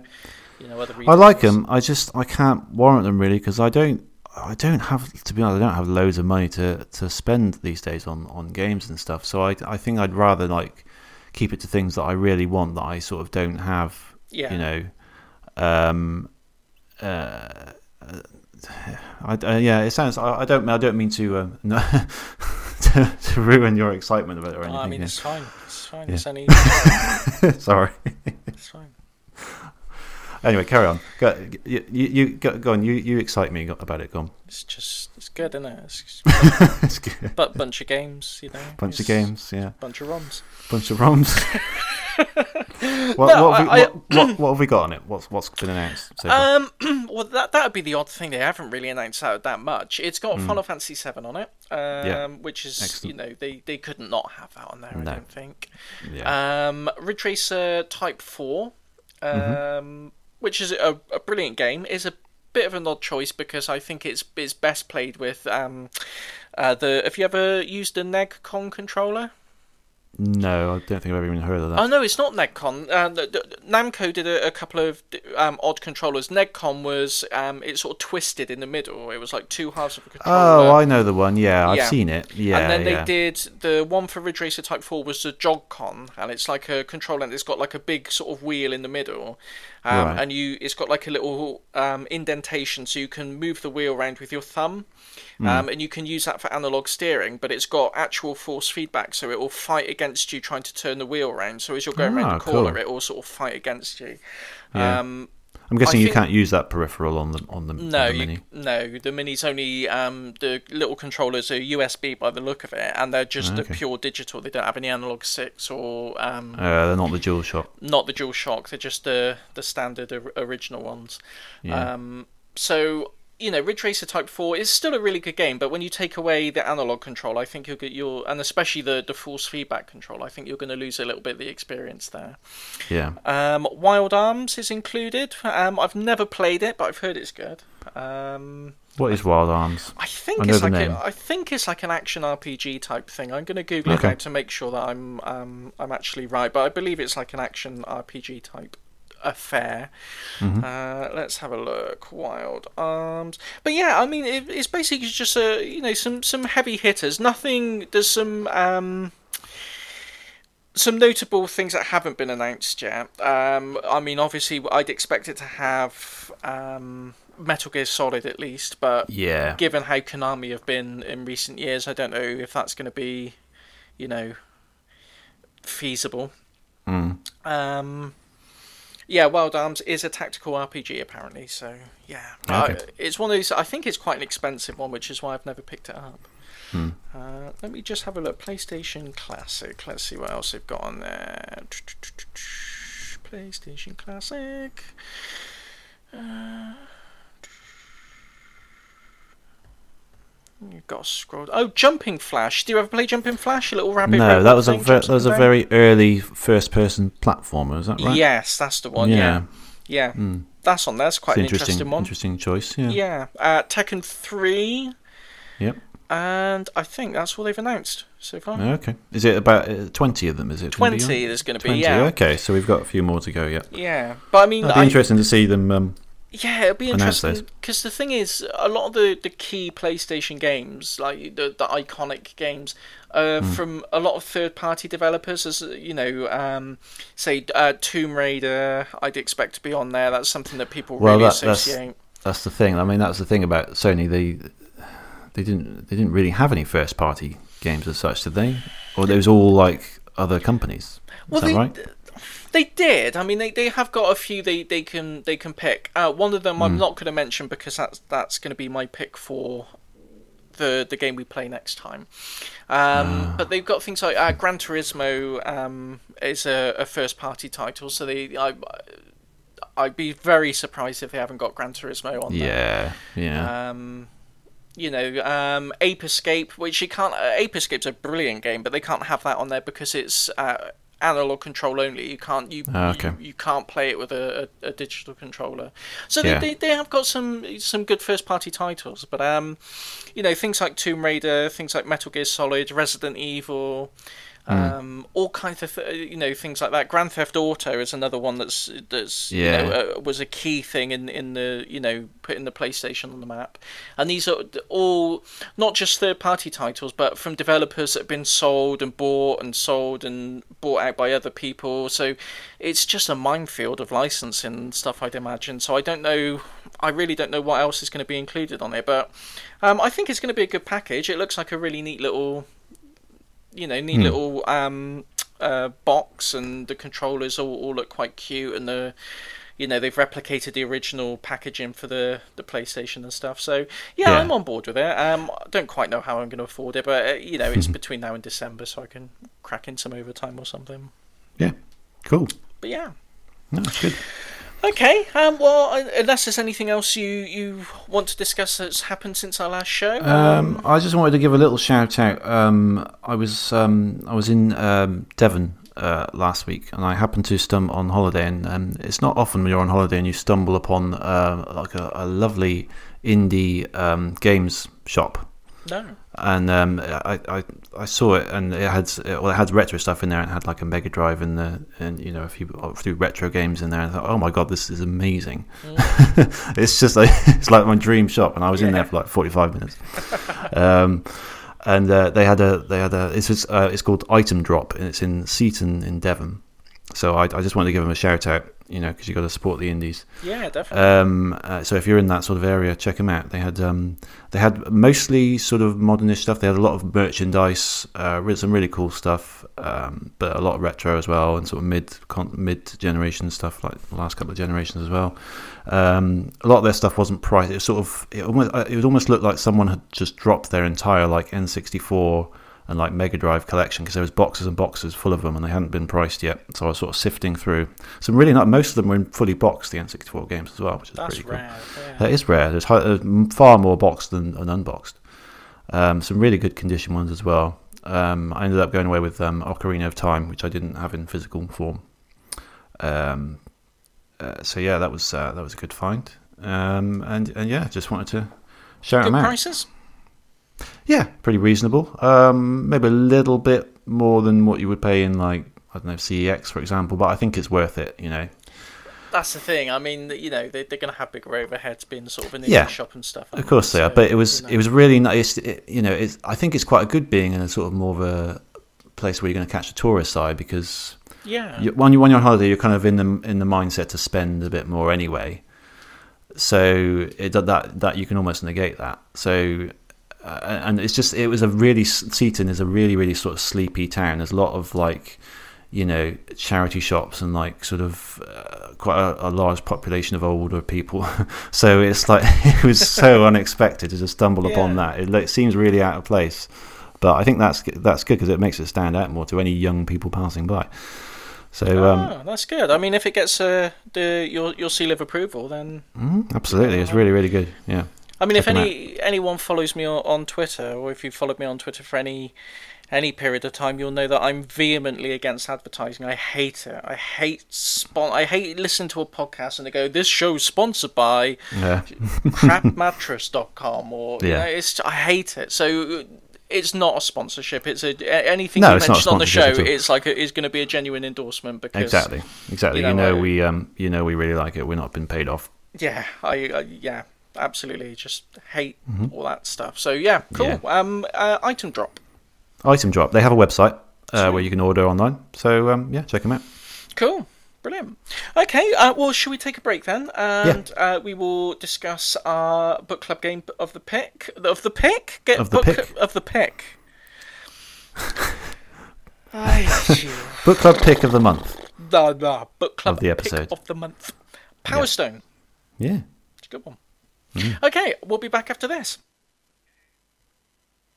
you know other. I like them. I just I can't warrant them really because I don't. I don't have to be honest. I don't have loads of money to, to spend these days on, on games and stuff. So I I think I'd rather like keep it to things that I really want that I sort of don't have. Yeah. You know. Um. Uh. I, uh, yeah, it sounds. I, I don't. I don't mean to, um, [LAUGHS] no, to to ruin your excitement about it or anything. I mean, yeah. it's fine. It's fine. Yeah. It's only. [LAUGHS] Sorry. It's fine. Anyway, carry on. Go, you, you, you go, go on. You, you excite me about it. Go on. It's just it's good, isn't it? It's [LAUGHS] it's good. but bunch of games, you know. Bunch of games, yeah. Bunch of ROMs. Bunch of ROMs. [LAUGHS] what, No, what, have we, I- what, what, what have we got on it? What's what's been announced? So? Um, [CLEARS THROAT] well, that that would be the odd thing. They haven't really announced out that much. It's got Final Fantasy VII on it, um. Yeah. which is Excellent. you know they, they couldn't not have that on there. No. I don't think. yeah. Um, Ridge Racer Type Four, um, Mm-hmm. which is a, a brilliant game, is a bit of an odd choice because I think it's it's best played with um, uh, the. Have you ever used a NEGCon controller? No, I don't think I've ever even heard of that. Oh no, it's not Negcon. Uh, Namco did a, a couple of um, odd controllers. Negcon was um, it sort of twisted in the middle. It was like two halves of a controller. Oh, I know the one. Yeah, I've seen it. Yeah, and then yeah. they did the one for Ridge Racer Type Four was the JogCon, and it's like a controller and it's got like a big sort of wheel in the middle, um, Right. and you it's got like a little um, indentation so you can move the wheel around with your thumb, um, and you can use that for analog steering. But it's got actual force feedback, so it will fight against you trying to turn the wheel around. So as you're going Ah, around the corner, cool. it will sort of fight against you. Yeah. I'm guessing I you can't use that peripheral on the on the, on no, the you, mini. no, the mini's only um, the little controllers are USB by the look of it, and they're just a Okay. pure digital. They don't have any analog sticks or um, Uh, they're not the dual shock. not the Dual Shock. They're just the the standard original ones. Yeah. Um, so you know, Ridge Racer Type Four is still a really good game, but when you take away the analog control, I think you'll get your and especially the the force feedback control, I think you're going to lose a little bit of the experience there. yeah. Um, Wild Arms is included. Um, I've never played it, but I've heard it's good. Um, What is Wild Arms? I think I it's like a, I think it's like an action RPG type thing. I'm going to Google Okay. it now to make sure that I'm um, I'm actually right, but I believe it's like an action RPG type affair. Mm-hmm. Uh, let's have a look. Wild Arms, but yeah, I mean it, it's basically just a you know some some heavy hitters. Nothing. There's some. Um, some notable things that haven't been announced yet. Um, I mean, obviously, I'd expect it to have um, Metal Gear Solid at least. But Yeah. given how Konami have been in recent years, I don't know if that's going to be, you know, feasible. Mm. Um, yeah, Wild Arms is a tactical RPG apparently, so yeah, Okay. I- it's one of these. I think it's quite an expensive one, which is why I've never picked it up. Hmm. Uh, let me just have a look. PlayStation Classic. Let's see what else they've got on there. [TSK] PlayStation Classic. Uh, You've got to scroll. Oh, Jumping Flash. Do you ever play Jumping Flash? A little rabbit. No, that was a ver- that was a up and down? very early first-person platformer. Is that right? Yes, that's the one. Yeah, yeah, Mm. that's on there. That's quite an interesting, interesting one. interesting choice. Yeah. Yeah, uh, Tekken three, Yep. and I think that's all they've announced so far. Okay. Is it about uh, twenty of them? Is it gonna be on? Twenty there's going to be. Twenty. Yeah, Okay, so we've got a few more to go. Yeah. yeah. But I mean, It'd be I, interesting to see them. Um, yeah, it'll be interesting because the thing is, a lot of the, the key PlayStation games, like the the iconic games, uh, Hmm. from a lot of third party developers, as you know, um, say uh, Tomb Raider, I'd expect to be on there. That's something that people Well, really that- that's- associate. that's the thing. I mean, that's the thing about Sony. They they didn't they didn't really have any first-party games as such, did they? Or it was all like other companies. Is Well, that they, right? They did. I mean, they, they have got a few they, they can they can pick. Uh, one of them Hmm. I'm not going to mention because that's that's going to be my pick for the the game we play next time. Um, Ah. But they've got things like uh, Gran Turismo um, is a, a first party title, so they I I'd be very surprised if they haven't got Gran Turismo on there. Yeah. Yeah. Um, you know, um, Ape Escape, which you can't. Uh, Ape Escape's a brilliant game, but they can't have that on there because it's uh, analog control only. You can't you, Ah, okay. you you can't play it with a, a, a digital controller. So Yeah. they, they they have got some some good first party titles, but um, you know things like Tomb Raider, things like Metal Gear Solid, Resident Evil. Hmm. Um, all kinds of you know things like that. Grand Theft Auto is another one that's that's Yeah. you know, uh, was a key thing in in the you know putting the PlayStation on the map. And these are all not just third party titles, but from developers that have been sold and bought and sold and bought out by other people. So it's just a minefield of licensing and stuff. I'd imagine. So I don't know. I really don't know what else is going to be included on there, but um, I think it's going to be a good package. It looks like a really neat little you know, neat Hmm. little um, uh, box, and the controllers all, all look quite cute, and the you know they've replicated the original packaging for the, the PlayStation and stuff. So yeah, Yeah. I'm on board with it. Um, I don't quite know how I'm going to afford it, but uh, you know it's between now and December, so I can crack in some overtime or something. yeah. Cool. But yeah. No, that's good. Okay. Um, well, uh, unless there's anything else you, you want to discuss that's happened since our last show. Um, I just wanted to give a little shout out. Um, I was um, I was in um, Devon uh, last week, and I happened to stumble on holiday. And um, it's not often when you're on holiday and you stumble upon uh, like a, a lovely indie um, games shop. no. And um, I, I I saw it, and it had well, it had retro stuff in there. and It had like a Mega Drive in the, and you know a few a few retro games in there. And I thought, oh my god, this is amazing. [LAUGHS] it's just like [LAUGHS] it's like my dream shop, and I was in there for like forty five minutes. [LAUGHS] um, and uh, they had a they had a it's just, uh, it's called Item Drop, and it's in Seaton in Devon. So I, I just wanted to give them a shout out, you know, because you've got to support the indies. Yeah, definitely. Um, uh, so if you're in that sort of area, check them out. They had um, they had mostly sort of modernish stuff. They had a lot of merchandise, uh, some really cool stuff, um, but a lot of retro as well, and sort of mid mid generation stuff like the last couple of generations as well. Um, a lot of their stuff wasn't priced. It was sort of it almost uh, it would almost look like someone had just dropped their entire like N64 and like Mega Drive collection because there was boxes and boxes full of them and they hadn't been priced yet. So I was sort of sifting through some really not. Most of them were in fully boxed the N64 games as well, which is That's pretty cool. rare. Yeah. That is rare. There's, hi- there's far more boxed than, than unboxed. Um, some really good condition ones as well. Um, I ended up going away with um, Ocarina of Time, which I didn't have in physical form. Um, uh, so yeah, that was uh, that was a good find. Um, and and yeah, just wanted to shout Good them out. prices. Yeah, pretty reasonable. Um, maybe a little bit more than what you would pay in like I don't know CEX for example, but I think it's worth it. You know. That's the thing. I mean, you know, they, they're going to have bigger overheads being sort of an indie Yeah. shop and stuff. Of course they are, So, but it was you it was really nice. It, you know, it's, I think it's quite a good being in a sort of more of a place where you're going to catch the tourist side because yeah. you, when you when you're on holiday, you're kind of in the in the mindset to spend a bit more anyway. So it that that you can almost negate that. So uh, and it's just it was a really Seaton is a really really sort of sleepy town. There's a lot of like you know charity shops and like sort of uh, quite a, a, large population of older people. [LAUGHS] so it's like [LAUGHS] it was so [LAUGHS] unexpected to just stumble yeah. upon that. It, it, seems really out of place, but I think that's that's good because it makes it stand out more to any young people passing by. So oh, um, that's good. I mean, if it gets uh, the your your seal of approval, then mm, absolutely, it's really really good. Yeah. I mean, Check if any anyone follows me on, on Twitter, or if you've followed me on Twitter for any any period of time, you'll know that I'm vehemently against advertising. I hate it. I hate spon- I hate listening to a podcast and they go, "This show's sponsored by yeah. crapmattress.com," or yeah, you know, it's I hate it. So it's not a sponsorship. It's a anything no, you mention on the show. It's like a, it's going to be a genuine endorsement because exactly, exactly. You know, you know I, we um, you know we really like it. We're not been paid off. Yeah, I, I yeah, absolutely. Just hate mm-hmm. all that stuff. So yeah, cool. Yeah. Um, uh, item drop. Item drop. They have a website uh, where you can order online. So um, yeah, check them out. Cool. Brilliant. Okay, uh, well, should we take a break then, and yeah. uh, we will discuss our book club game of the pick of the pick Get of the book pick of the pick. [LAUGHS] book club pick of the month. The, the book club of the episode of the month. Power yeah. Stone. Yeah, it's a good one. Mm. Okay, we'll be back after this.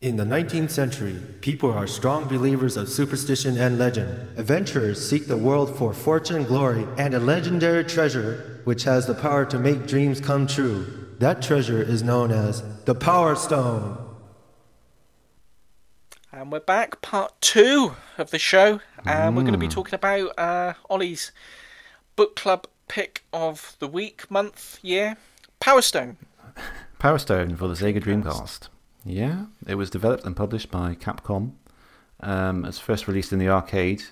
In the 19th century, people are strong believers of superstition and legend. Adventurers seek the world for fortune, glory, and a legendary treasure which has the power to make dreams come true. That treasure is known as the Power Stone. And we're back, part two of the show, and mm. we're going to be talking about uh, Ollie's book club pick of the week, month, year, Power Stone. Power Stone for the Sega Dreamcast. Yeah, it was developed and published by Capcom. Um, it's first released in the arcade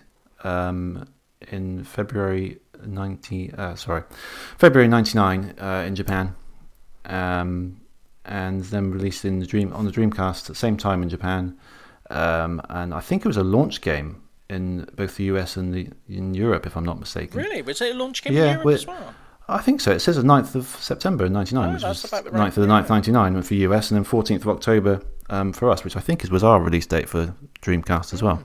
um, in February 90. Uh, sorry, February 99 uh, in Japan, um, and then released in the Dream on the Dreamcast at the same time in Japan. Um, and I think it was a launch game in both the US and the in Europe, if I'm not mistaken. Really, was it a launch game yeah, in Europe as well? I think so. It says the 9th of September in 99, oh, which was the 9th of the 9th, 99 for US, and then 14th of October um, for us, which I think was our release date for Dreamcast as well.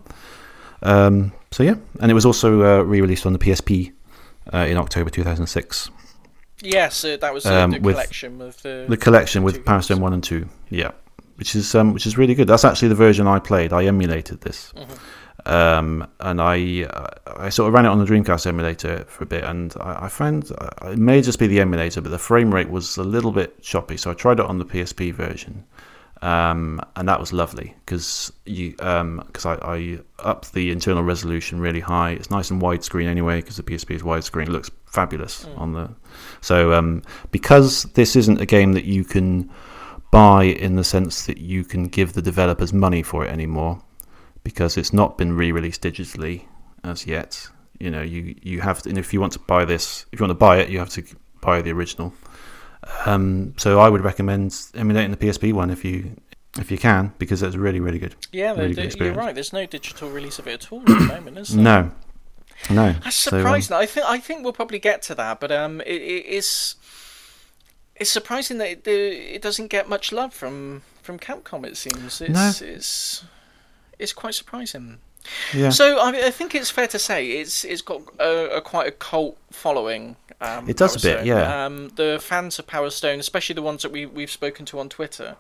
Um, so, yeah. And it was also uh, re released on the PSP uh, in October 2006. Yes, uh, that was uh, um, the collection with the, the collection with Power Stone 1 and 2. Yeah. Which is um, which is really good. That's actually the version I played. I emulated this. Mm-hmm. Um, and I I sort of ran it on the Dreamcast emulator for a bit, and I, I found uh, it may just be the emulator, but the frame rate was a little bit choppy. So I tried it on the PSP version, um, and that was lovely because you because um, I, I upped the internal resolution really high. It's nice and widescreen anyway because the PSP is widescreen. It looks fabulous mm. on the so um, because this isn't a game that you can buy in the sense that you can give the developers money for it anymore because it's not been re-released digitally as yet. You know, you you have to, and if you want to buy this, if you want to buy it, you have to buy the original. Um, so I would recommend emulating the PSP one if you if you can, because it's really really good. Yeah, really good you're right. There's no digital release of it at all at the [COUGHS] moment, is there? No, no. That's surprising. So, um, I think I think we'll probably get to that, but um, it, it is it's surprising that it, it doesn't get much love from from Capcom. It seems it's no. it's it's quite surprising. Yeah. So I, mean, I think it's fair to say it's it's got a, a quite a cult following. Um, it does a bit, yeah. Um, the fans of Power Stone, especially the ones that we we've spoken to on Twitter,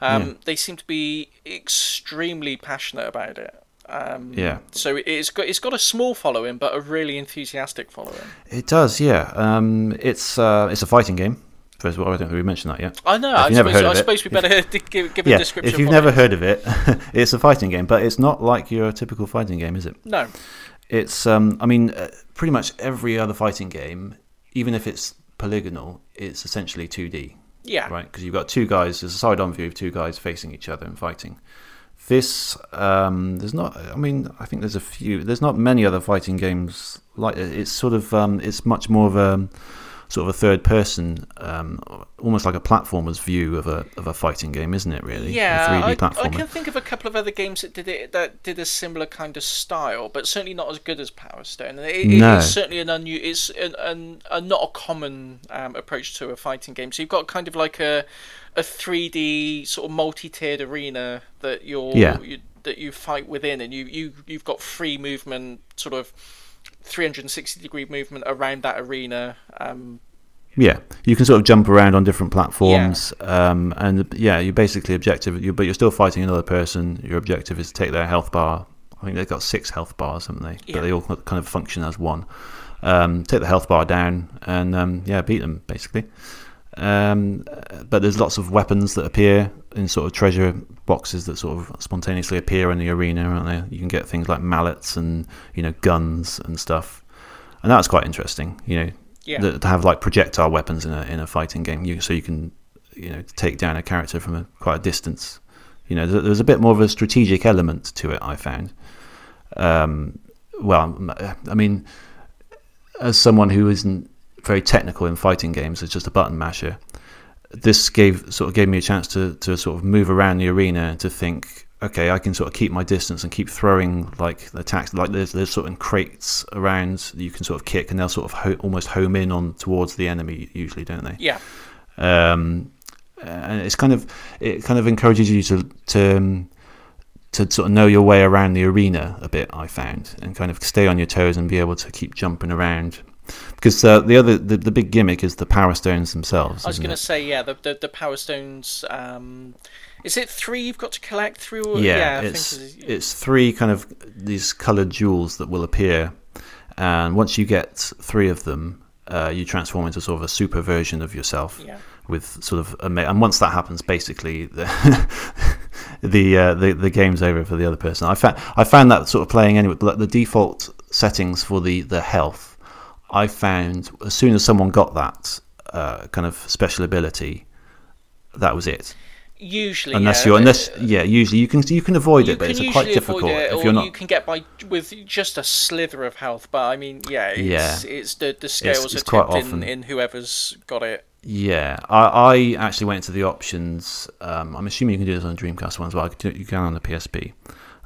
um, yeah. they seem to be extremely passionate about it. Um, yeah. So it's got it's got a small following, but a really enthusiastic following. It does, yeah. Um, it's uh, it's a fighting game. First of all, I don't think we mentioned that yet. I know. I suppose, I suppose we better [LAUGHS] give, give yeah, a description. If you've never it. heard of it, [LAUGHS] it's a fighting game, but it's not like your typical fighting game, is it? No. It's, um, I mean, uh, pretty much every other fighting game, even if it's polygonal, it's essentially 2D. Yeah. Right? Because you've got two guys, there's a side on view of two guys facing each other and fighting. This, um, there's not, I mean, I think there's a few, there's not many other fighting games like it. It's sort of, um, it's much more of a sort of a third person, um, almost like a platformer's view of a of a fighting game, isn't it? Really, Yeah, a 3D I, I can think of a couple of other games that did it that did a similar kind of style, but certainly not as good as Power Stone. It- No. it's certainly an unu- It's an, an, a not a common um, approach to a fighting game. So you've got kind of like a a 3D sort of multi-tiered arena that you're Yeah. you, that you fight within, and you you you've got free movement, sort of 360 degree movement around that arena. Um, Yeah, you can sort of jump around on different platforms, um, and yeah, you're basically objective, you, but you're still fighting another person. Your objective is to take their health bar. I think they've got six health bars, haven't they? Yeah. But they all kind of function as one. Um, take the health bar down and um, yeah, beat them basically. Um, but there's lots of weapons that appear in sort of treasure boxes that sort of spontaneously appear in the arena, aren't there? You can get things like mallets and you know guns and stuff, and that's quite interesting. You know, Yeah. to have like projectile weapons in a in a fighting game, you, so you can you know take down a character from a, quite a distance. You know, there- there's a bit more of a strategic element to it. I found. Um, well, I mean, as someone who isn't very technical in fighting games, as just a button masher, this gave sort of gave me a chance to to sort of move around the arena and to think, okay, I can sort of keep my distance and keep throwing like attacks. Like there's there's sort of crates around that you can sort of kick, and they'll sort of ho- almost home in on towards the enemy usually, don't they? yeah. um, and it's kind of it kind of encourages you to to um, to sort of know your way around the arena a bit. I found and kind of stay on your toes and be able to keep jumping around. Because uh, the other the, the big gimmick is the power stones themselves. I was going to say, yeah, the, the the Power Stones. Um, is it three you've got to collect through? yeah, I it's think it's, it's three kind of these coloured jewels that will appear, and once you get three of them, uh, you transform into sort of a super version of yourself. yeah. with sort of ama- and once that happens, basically the [LAUGHS] the, uh, the the game's over for the other person. I found I found that sort of playing anyway. Like the default settings for the the health, I found as soon as someone got that uh, kind of special ability, that was it. Usually, Unless yeah, you're unless yeah, usually you can you can avoid you it, but it's quite difficult it, if you're not. you can get by with just a slither of health. But I mean, yeah, it's, Yeah. it's the the scales it's are quite tipped in, in whoever's got it. Yeah, I, I actually went to the options. Um, I'm assuming you can do this on Dreamcast one as well. I could do- You can on the PSP.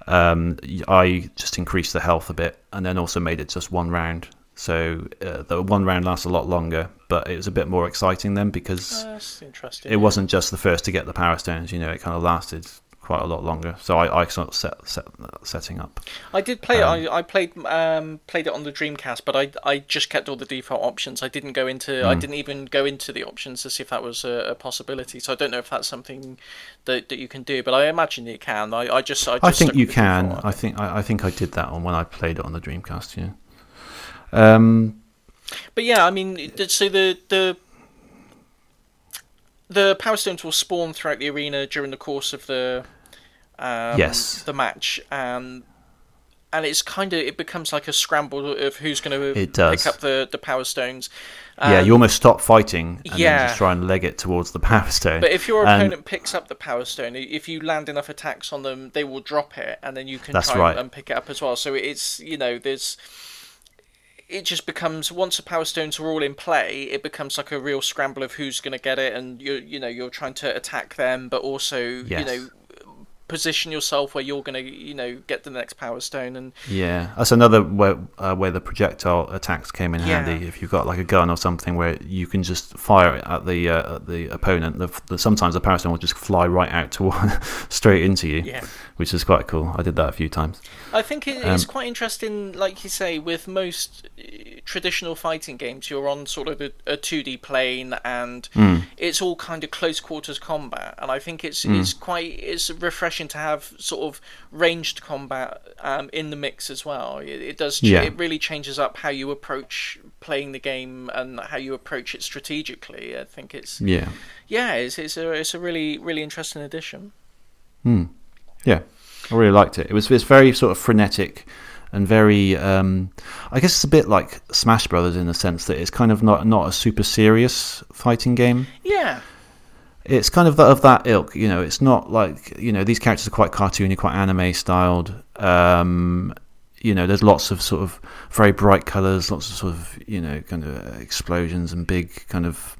Um, I just increased the health a bit, and then also made it just one round. So uh, the one round lasts a lot longer, but it was a bit more exciting then because interesting. it wasn't just the first to get the power stones. You know, it kind of lasted quite a lot longer. So I, I sort of set, set setting up. I did play Um, it. I, I played um, played it on the Dreamcast, but I I just kept all the default options. I didn't go into. Hmm. I didn't even go into the options to see if that was a, a possibility. So I don't know if that's something that, that you can do, but I imagine you can. I, I just I, just I think you can. I think I, I think I did that on when I played it on the Dreamcast. Yeah. Um, But yeah, I mean, so the the the power stones will spawn throughout the arena during the course of the um, Yes. the match, and and it's kind of it becomes like a scramble of who's going to pick up the the power stones. yeah, Um, you almost stop fighting and then yeah. just try and leg it towards the [LAUGHS] power stone. But if your And- opponent picks up the power stone, if you land enough attacks on them, they will drop it, and then you can That's try right. and pick it up as well. So it's you know there's. It just becomes once the power stones are all in play, it becomes like a real scramble of who's going to get it, and you you know you're trying to attack them, but also you know position yourself where you're going to you know get the next power stone, and Yeah, that's another where uh, where the projectile attacks came in Yeah. handy. If you've got like a gun or something where you can just fire it at the uh, at the opponent, the, the, sometimes the power stone will just fly right out to [LAUGHS] straight into you, yeah. Which is quite cool. I did that a few times. I think it, it's Um, quite interesting, like you say, with most uh, traditional fighting games, you're on sort of a, a 2D plane, and Mm. it's all kind of close quarters combat. And I think it's Mm. it's quite it's refreshing to have sort of ranged combat um, in the mix as well. It, it does ch- Yeah. it really changes up how you approach playing the game and how you approach it strategically. I think it's Yeah, yeah, it's it's a it's a really really interesting addition. Hmm. Yeah, I really liked it. It was it's very sort of frenetic and very. Um, I guess it's a bit like Smash Brothers in the sense that it's kind of not not a super serious fighting game. Yeah, it's kind of that, of that ilk. You know, it's not like you know these characters are quite cartoony, quite anime styled. Um, you know, there's lots of sort of very bright colours, lots of sort of you know kind of explosions and big kind of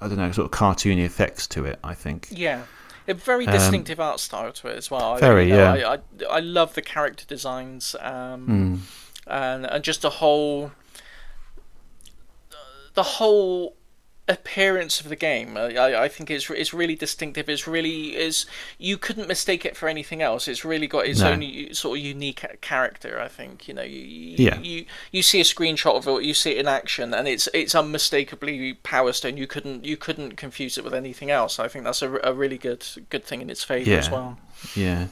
I don't know sort of cartoony effects to it. I think. Yeah. A very distinctive art style to it as well. I- Very, you know, yeah. I, I, I love the character designs um, Mm. and and just the whole the whole appearance of the game. I, I think it's it's really distinctive. It's really is you couldn't mistake it for anything else. It's really got its No. own sort of unique character. I think you know you you, Yeah. you you see a screenshot of it, you see it in action, and it's it's unmistakably Power Stone. You couldn't you couldn't confuse it with anything else. I think that's a, a really good good thing in its favour as well. Yeah,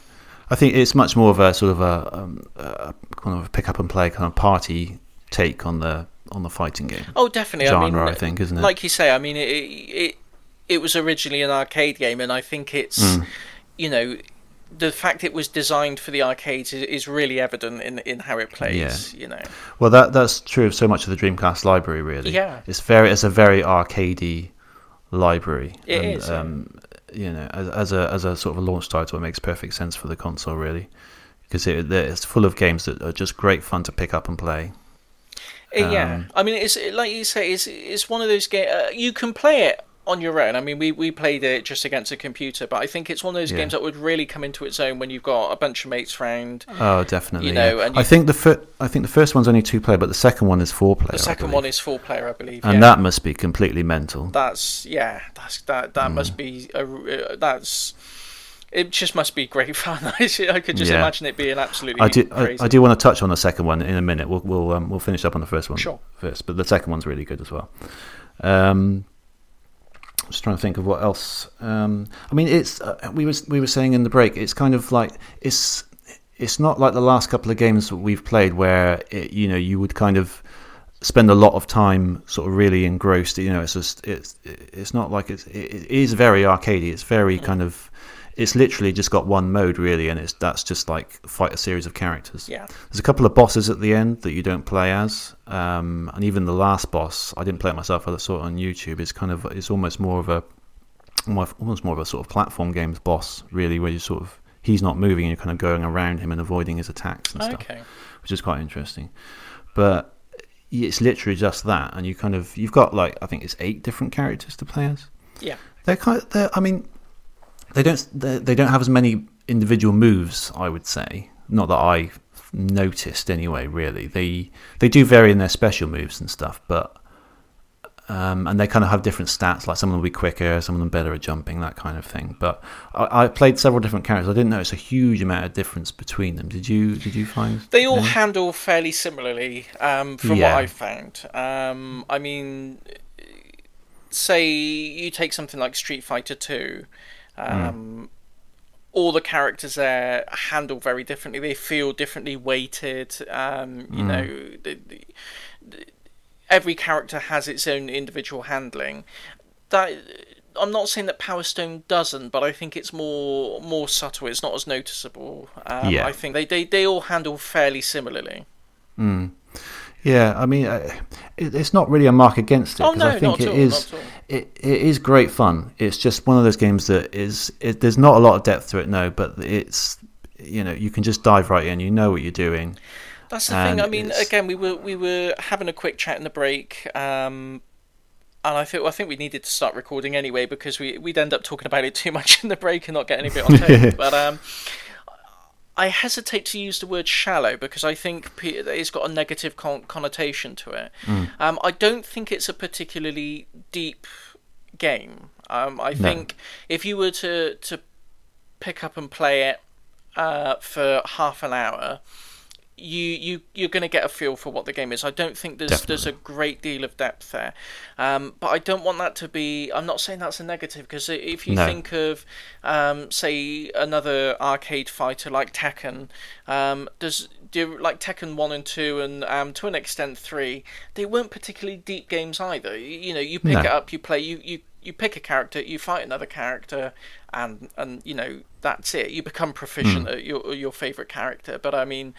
I think it's much more of a sort of a, um, a kind of a pick up and play kind of party take on the on the fighting game Oh, definitely. genre. I mean, I think, isn't it? like you say, I mean, it, it it was originally an arcade game, and I think it's Mm. you know the fact it was designed for the arcades is, is really evident in in how it plays. Yeah. You know, Well, that that's true of so much of the Dreamcast library. Really, Yeah. It's very it's a very arcadey library. It and, is. Um, you know, as, as a as a sort of a launch title, it makes perfect sense for the console, really, because it, it's full of games that are just great fun to pick up and play. Uh, yeah. Um, I mean, it's like you say, it's it's one of those games uh, you can play it. On your own, I mean, we, we played it just against a computer, but I think it's one of those Yeah. games that would really come into its own when you've got a bunch of mates round. Oh, definitely. You know, yeah. and I think the fir- I think the first one's only two player, but the second one is four player. The second one is four player, I believe. and yeah. that must be completely mental. That's yeah. That's that. That must be a. Uh, that's. It just must be great [LAUGHS] fun. I could just Yeah. imagine it being absolutely I do. I, crazy. I do want to touch on the second one in a minute. We'll we'll um, we'll finish up on the first one Sure. first, but the second one's really good as well. Um, just trying to think of what else. Um, I mean, it's uh, we was we were saying in the break. It's kind of like it's it's not like the last couple of games that we've played where it, you know you would kind of spend a lot of time sort of really engrossed. You know, it's just it's it's not like it's it, it is very arcadey. It's very kind of it's literally just got one mode really, and it's that's just like fight a series of characters. Yeah. There's a couple of bosses at the end that you don't play as, um, and even the last boss, I didn't play it myself. I saw it on YouTube. It's kind of it's almost more of a almost more of a sort of platform games boss, really, where you sort of he's not moving, and you're kind of going around him and avoiding his attacks and stuff Okay. which is quite interesting. But it's literally just that, and you kind of you've got like I think it's eight different characters to play as. Yeah. They're kind of, they're, I mean, they don't they, don't have as many individual moves. I would say not that I noticed anyway. Really, they they do vary in their special moves and stuff, but. Um, and they kind of have different stats. Like some of them will be quicker, some of them better at jumping, that kind of thing. But I, I played several different characters. I didn't notice a huge amount of difference between them. Did you? Did you find? They all any? handle fairly similarly, um, from Yeah. what I've found. Um, I mean, say you take something like Street Fighter Two. Um, All the characters there handle very differently. They feel differently weighted. Um, you know, the, the, every character has its own individual handling. That I'm not saying that Power Stone doesn't, but I think it's more more subtle. It's not as noticeable. Um, Yeah. I think they, they, they all handle fairly similarly. Yeah, I mean, uh, it's not really a mark against it Oh, 'cause no, I think not at it all, is not at all. it, it is great fun. It's just one of those games that is it, there's not a lot of depth to it, no, but it's you know you can just dive right in. You know what you're doing. That's the thing. I mean, again, we were we were having a quick chat in the break, um, and I think I think we needed to start recording anyway because we we'd end up talking about it too much in the break and not get any bit on tape. [LAUGHS] but um, I hesitate to use the word shallow because I think it's got a negative con- connotation to it. Um, I don't think it's a particularly deep game. Um, I think if you were to to pick up and play it uh, for half an hour, you you you're going to get a feel for what the game is. I don't think there's there's a great deal of depth there, um, but I don't want that to be. I'm not saying that's a negative because if you No. think of, um, say, another arcade fighter like Tekken, um, does do like Tekken one and two and um, to an extent three, they weren't particularly deep games either. You, you know, you pick No. it up, you play, you you you pick a character, you fight another character, and and you know that's it. You become proficient at your your favorite character. But I mean,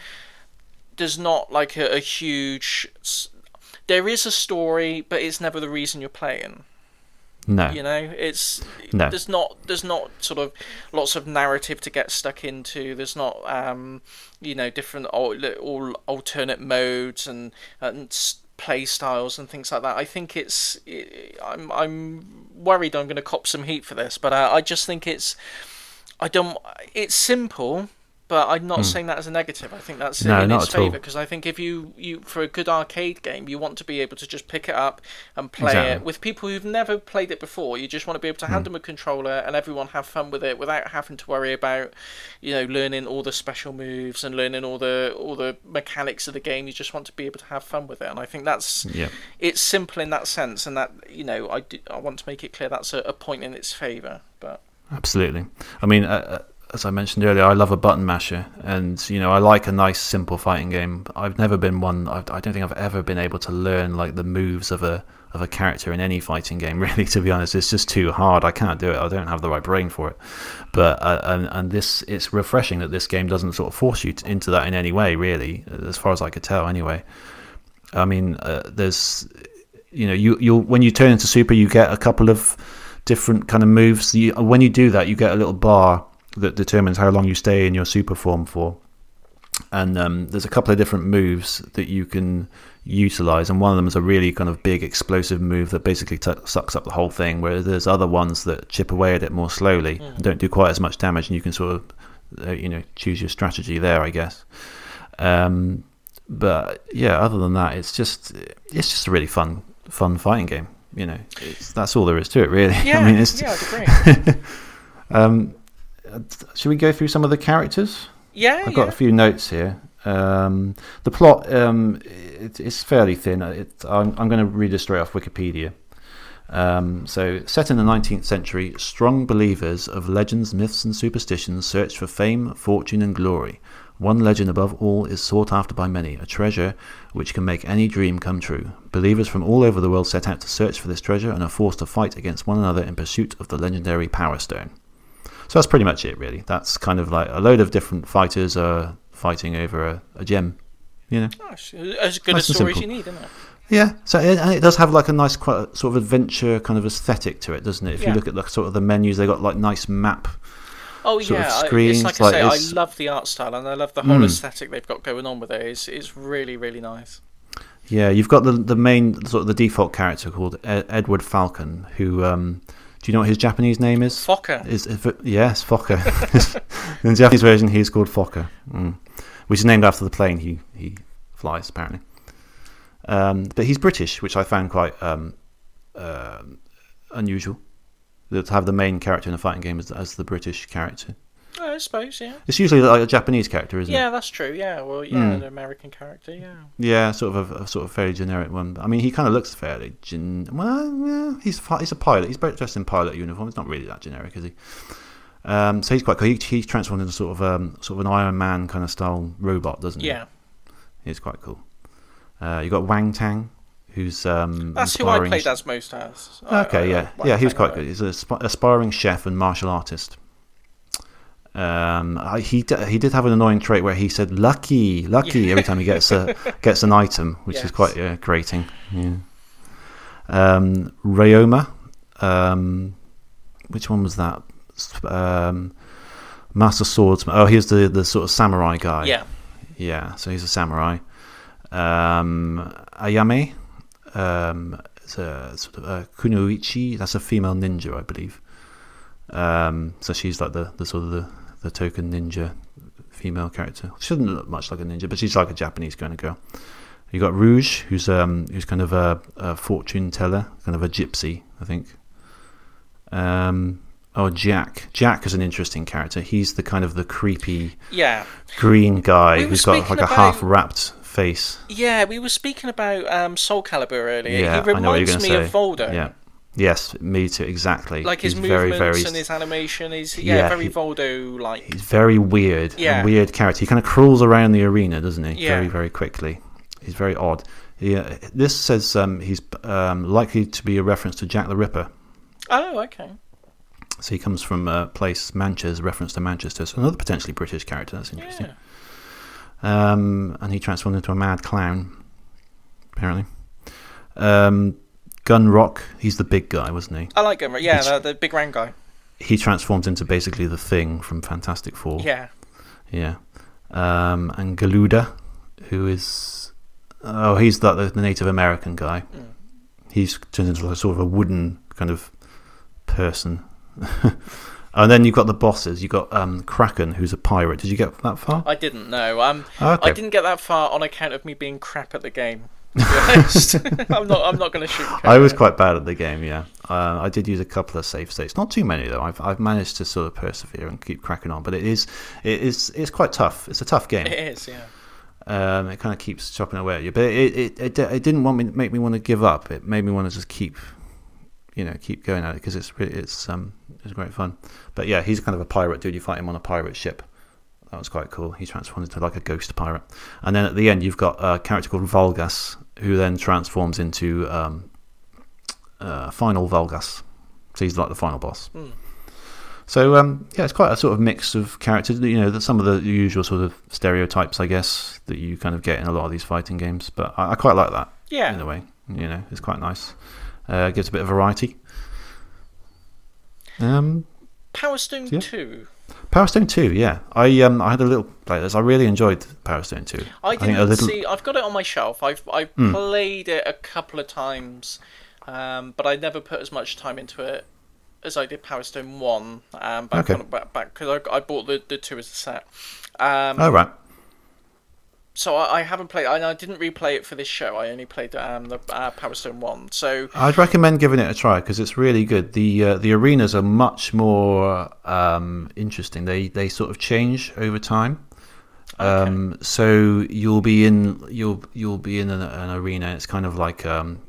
there's not like a, a huge. There is a story, but it's never the reason you're playing. No. You know, it's No. there's not there's not sort of lots of narrative to get stuck into. There's not um, you know different all, all alternate modes and and play styles and things like that. I think it's I'm I'm worried I'm going to cop some heat for this, but uh, I just think it's I don't it's simple. But I'm not saying that as a negative. I think that's. No, in not its favour because I think if you, you for a good arcade game, you want to be able to just pick it up and play Exactly. it with people who've never played it before. You just want to be able to Hmm. hand them a controller and everyone have fun with it without having to worry about, you know, learning all the special moves and learning all the all the mechanics of the game. You just want to be able to have fun with it, and I think that's Yeah. it's simple in that sense, and that you know I, do, I want to make it clear that's a, a point in its favour. But Absolutely. I mean, uh, uh, as I mentioned earlier, I love a button masher, and you know, I like a nice, simple fighting game. I've never been one. I, I don't think I've ever been able to learn like the moves of a of a character in any fighting game. [LAUGHS] Really, to be honest, it's just too hard. I can't do it. I don't have the right brain for it. But uh, and and this, it's refreshing that this game doesn't sort of force you t- into that in any way. Really, as far as I could tell, anyway. I mean, uh, there's you know, you you when you turn into super, you get a couple of different kind of moves. You, when you do that, you get a little bar that determines how long you stay in your super form for. And um, there's a couple of different moves that you can utilize, and one of them is a really kind of big explosive move that basically t- sucks up the whole thing. Whereas there's other ones that chip away at it more slowly and don't do quite as much damage, and you can sort of, uh, you know, choose your strategy there, I guess. Um, but yeah, other than that, it's just it's just a really fun fun fighting game. You know, it's, that's all there is to it, really. [LAUGHS] yeah, I mean, it's, yeah, I'd agree. [LAUGHS] um, should we go through some of the characters? Yeah, I've got yeah. a few notes here. Um, the plot um, it, it's fairly thin. It, I'm, I'm going to read it straight off Wikipedia. Um, so, set in the 19th century, strong believers of legends, myths, and superstitions search for fame, fortune, and glory. One legend above all is sought after by many, a treasure which can make any dream come true. Believers from all over the world set out to search for this treasure and are forced to fight against one another in pursuit of the legendary Power Stone. So that's pretty much it, really. That's kind of like a load of different fighters are fighting over a, a gem, you know. Gosh, as good Nice a story as you need, isn't it? Yeah, so it, and it does have like a nice, quite sort of adventure kind of aesthetic to it, doesn't it? If Yeah. you look at the sort of the menus, they got like nice map. Oh yeah, I- screens, it's like I say, it's- I love the art style and I love the whole Mm. aesthetic they've got going on with it. It's it's really really nice. Yeah, you've got the the main sort of the default character called Ed, Edward Falcon, who um, do you know what his Japanese name is? Fokker. Is, is yes, Fokker. [LAUGHS] In the Japanese version, he's called Fokker, mm. which is named after the plane he he flies apparently. Um, but he's British, which I found quite um, uh, unusual. To have the main character in a fighting game as, as the British character. I suppose, yeah. It's usually like a Japanese character, isn't Yeah, it? Yeah, that's true. Yeah, well, yeah, Mm. the American character. Yeah. Yeah, sort of a, a sort of fairly generic one. I mean, he kind of looks fairly gen. Well, yeah, he's he's a pilot. He's dressed in pilot uniform. It's not really that generic, is he? Um, so he's quite cool. He, he's transformed into sort of um, sort of an Iron Man kind of style robot, doesn't he? Yeah. he's quite cool. Uh, you got Wang Tang, who's um, That's who I played as most as. Okay, I- yeah, I- yeah, he was quite good. He's a sp- aspiring chef and martial artist. Um, I, he d- he did have an annoying trait where he said "lucky, lucky" every time he gets a [LAUGHS] gets an item, which Yes. is quite uh, grating. Yeah. Um, Ryoma, um, which one was that? Um, Master Swordsman. Oh, he's the the sort of samurai guy. Yeah. Yeah, so he's a samurai. Um, Ayame, um, it's a sort of a Kunoichi. That's a female ninja, I believe. Um, so she's like the, the sort of the, the token ninja female character. She doesn't look much like a ninja, but she's like a Japanese kind of girl. You got Rouge, who's um, who's kind of a, a fortune teller, kind of a gypsy, I think. Um, oh, Jack. Jack is an interesting character. He's the kind of the creepy Yeah. green guy We who's got like speaking a half wrapped face. Yeah, we were speaking about um, Soul Calibur earlier. Yeah, he I know what you're reminds me say. of Voldo. Yeah. Yes, me too. Exactly. Like his he's movements very, very, and his animation. He's yeah, Yeah, very he- Voldo like. He's very weird. a Yeah. weird character. He kind of crawls around the arena, doesn't he? Yeah. Very, very quickly. He's very odd. Yeah. This says um, he's um, likely to be a reference to Jack the Ripper. Oh, okay. So he comes from a place, Manchester, reference to Manchester. So another potentially British character. That's interesting. Yeah. Um, and he transformed into a mad clown, apparently. Um, Gun Rock, he's the big guy, wasn't he? I like him. Yeah, the, the big round guy. He transforms into basically the thing from Fantastic Four. Yeah. Yeah. Um, and Galuda, who is. Oh, he's the, the Native American guy. Mm. He's turned into like sort of a wooden kind of person. [LAUGHS] and then you've got the bosses. You've got um, Kraken, who's a pirate. Did you get that far? I didn't know. Um, Okay. I didn't get that far on account of me being crap at the game. To be honest, [LAUGHS] [LAUGHS] I'm not. I'm not going to shoot. I was quite bad at the game, yeah. Uh, I did use a couple of save states, not too many though. I've I've managed to sort of persevere and keep cracking on, but it is it is it's quite tough. It's a tough game. It is, yeah. Um, it kind of keeps chopping away at you, but it it, it it didn't want me make me want to give up. It made me want to just keep, you know, keep going at it because it's really it's um it's great fun. But yeah, he's kind of a pirate dude. You fight him on a pirate ship. That was quite cool. He transformed into like a ghost pirate, and then at the end you've got a character called Volgas who then transforms into um, uh, final Valgas. So he's like the final boss. Hmm. So um, yeah, it's quite a sort of mix of characters. You know, some of the usual sort of stereotypes, I guess, that you kind of get in a lot of these fighting games. But I, I quite like that Yeah. in a way. You know, it's quite nice. Uh, gives a bit of variety. Um, Power Stone Yeah. Two. Power Stone Two, yeah. I um I had a little play this. I really enjoyed Power Stone Two. I think didn't a little. See. I've got it on my shelf. I've I've played it a couple of times, um, but I never put as much time into it as I did Power Stone One. Um, back Okay. on, back back because I, I bought the, the two as a set. Um, Oh right. So I, I haven't played. I, I didn't replay it for this show. I only played um, the uh, Power Stone One. So I'd recommend giving it a try because it's really good. The uh, the arenas are much more um, interesting. They they sort of change over time. Um, so you'll be in you'll you'll be in an, an arena. It's kind of like um,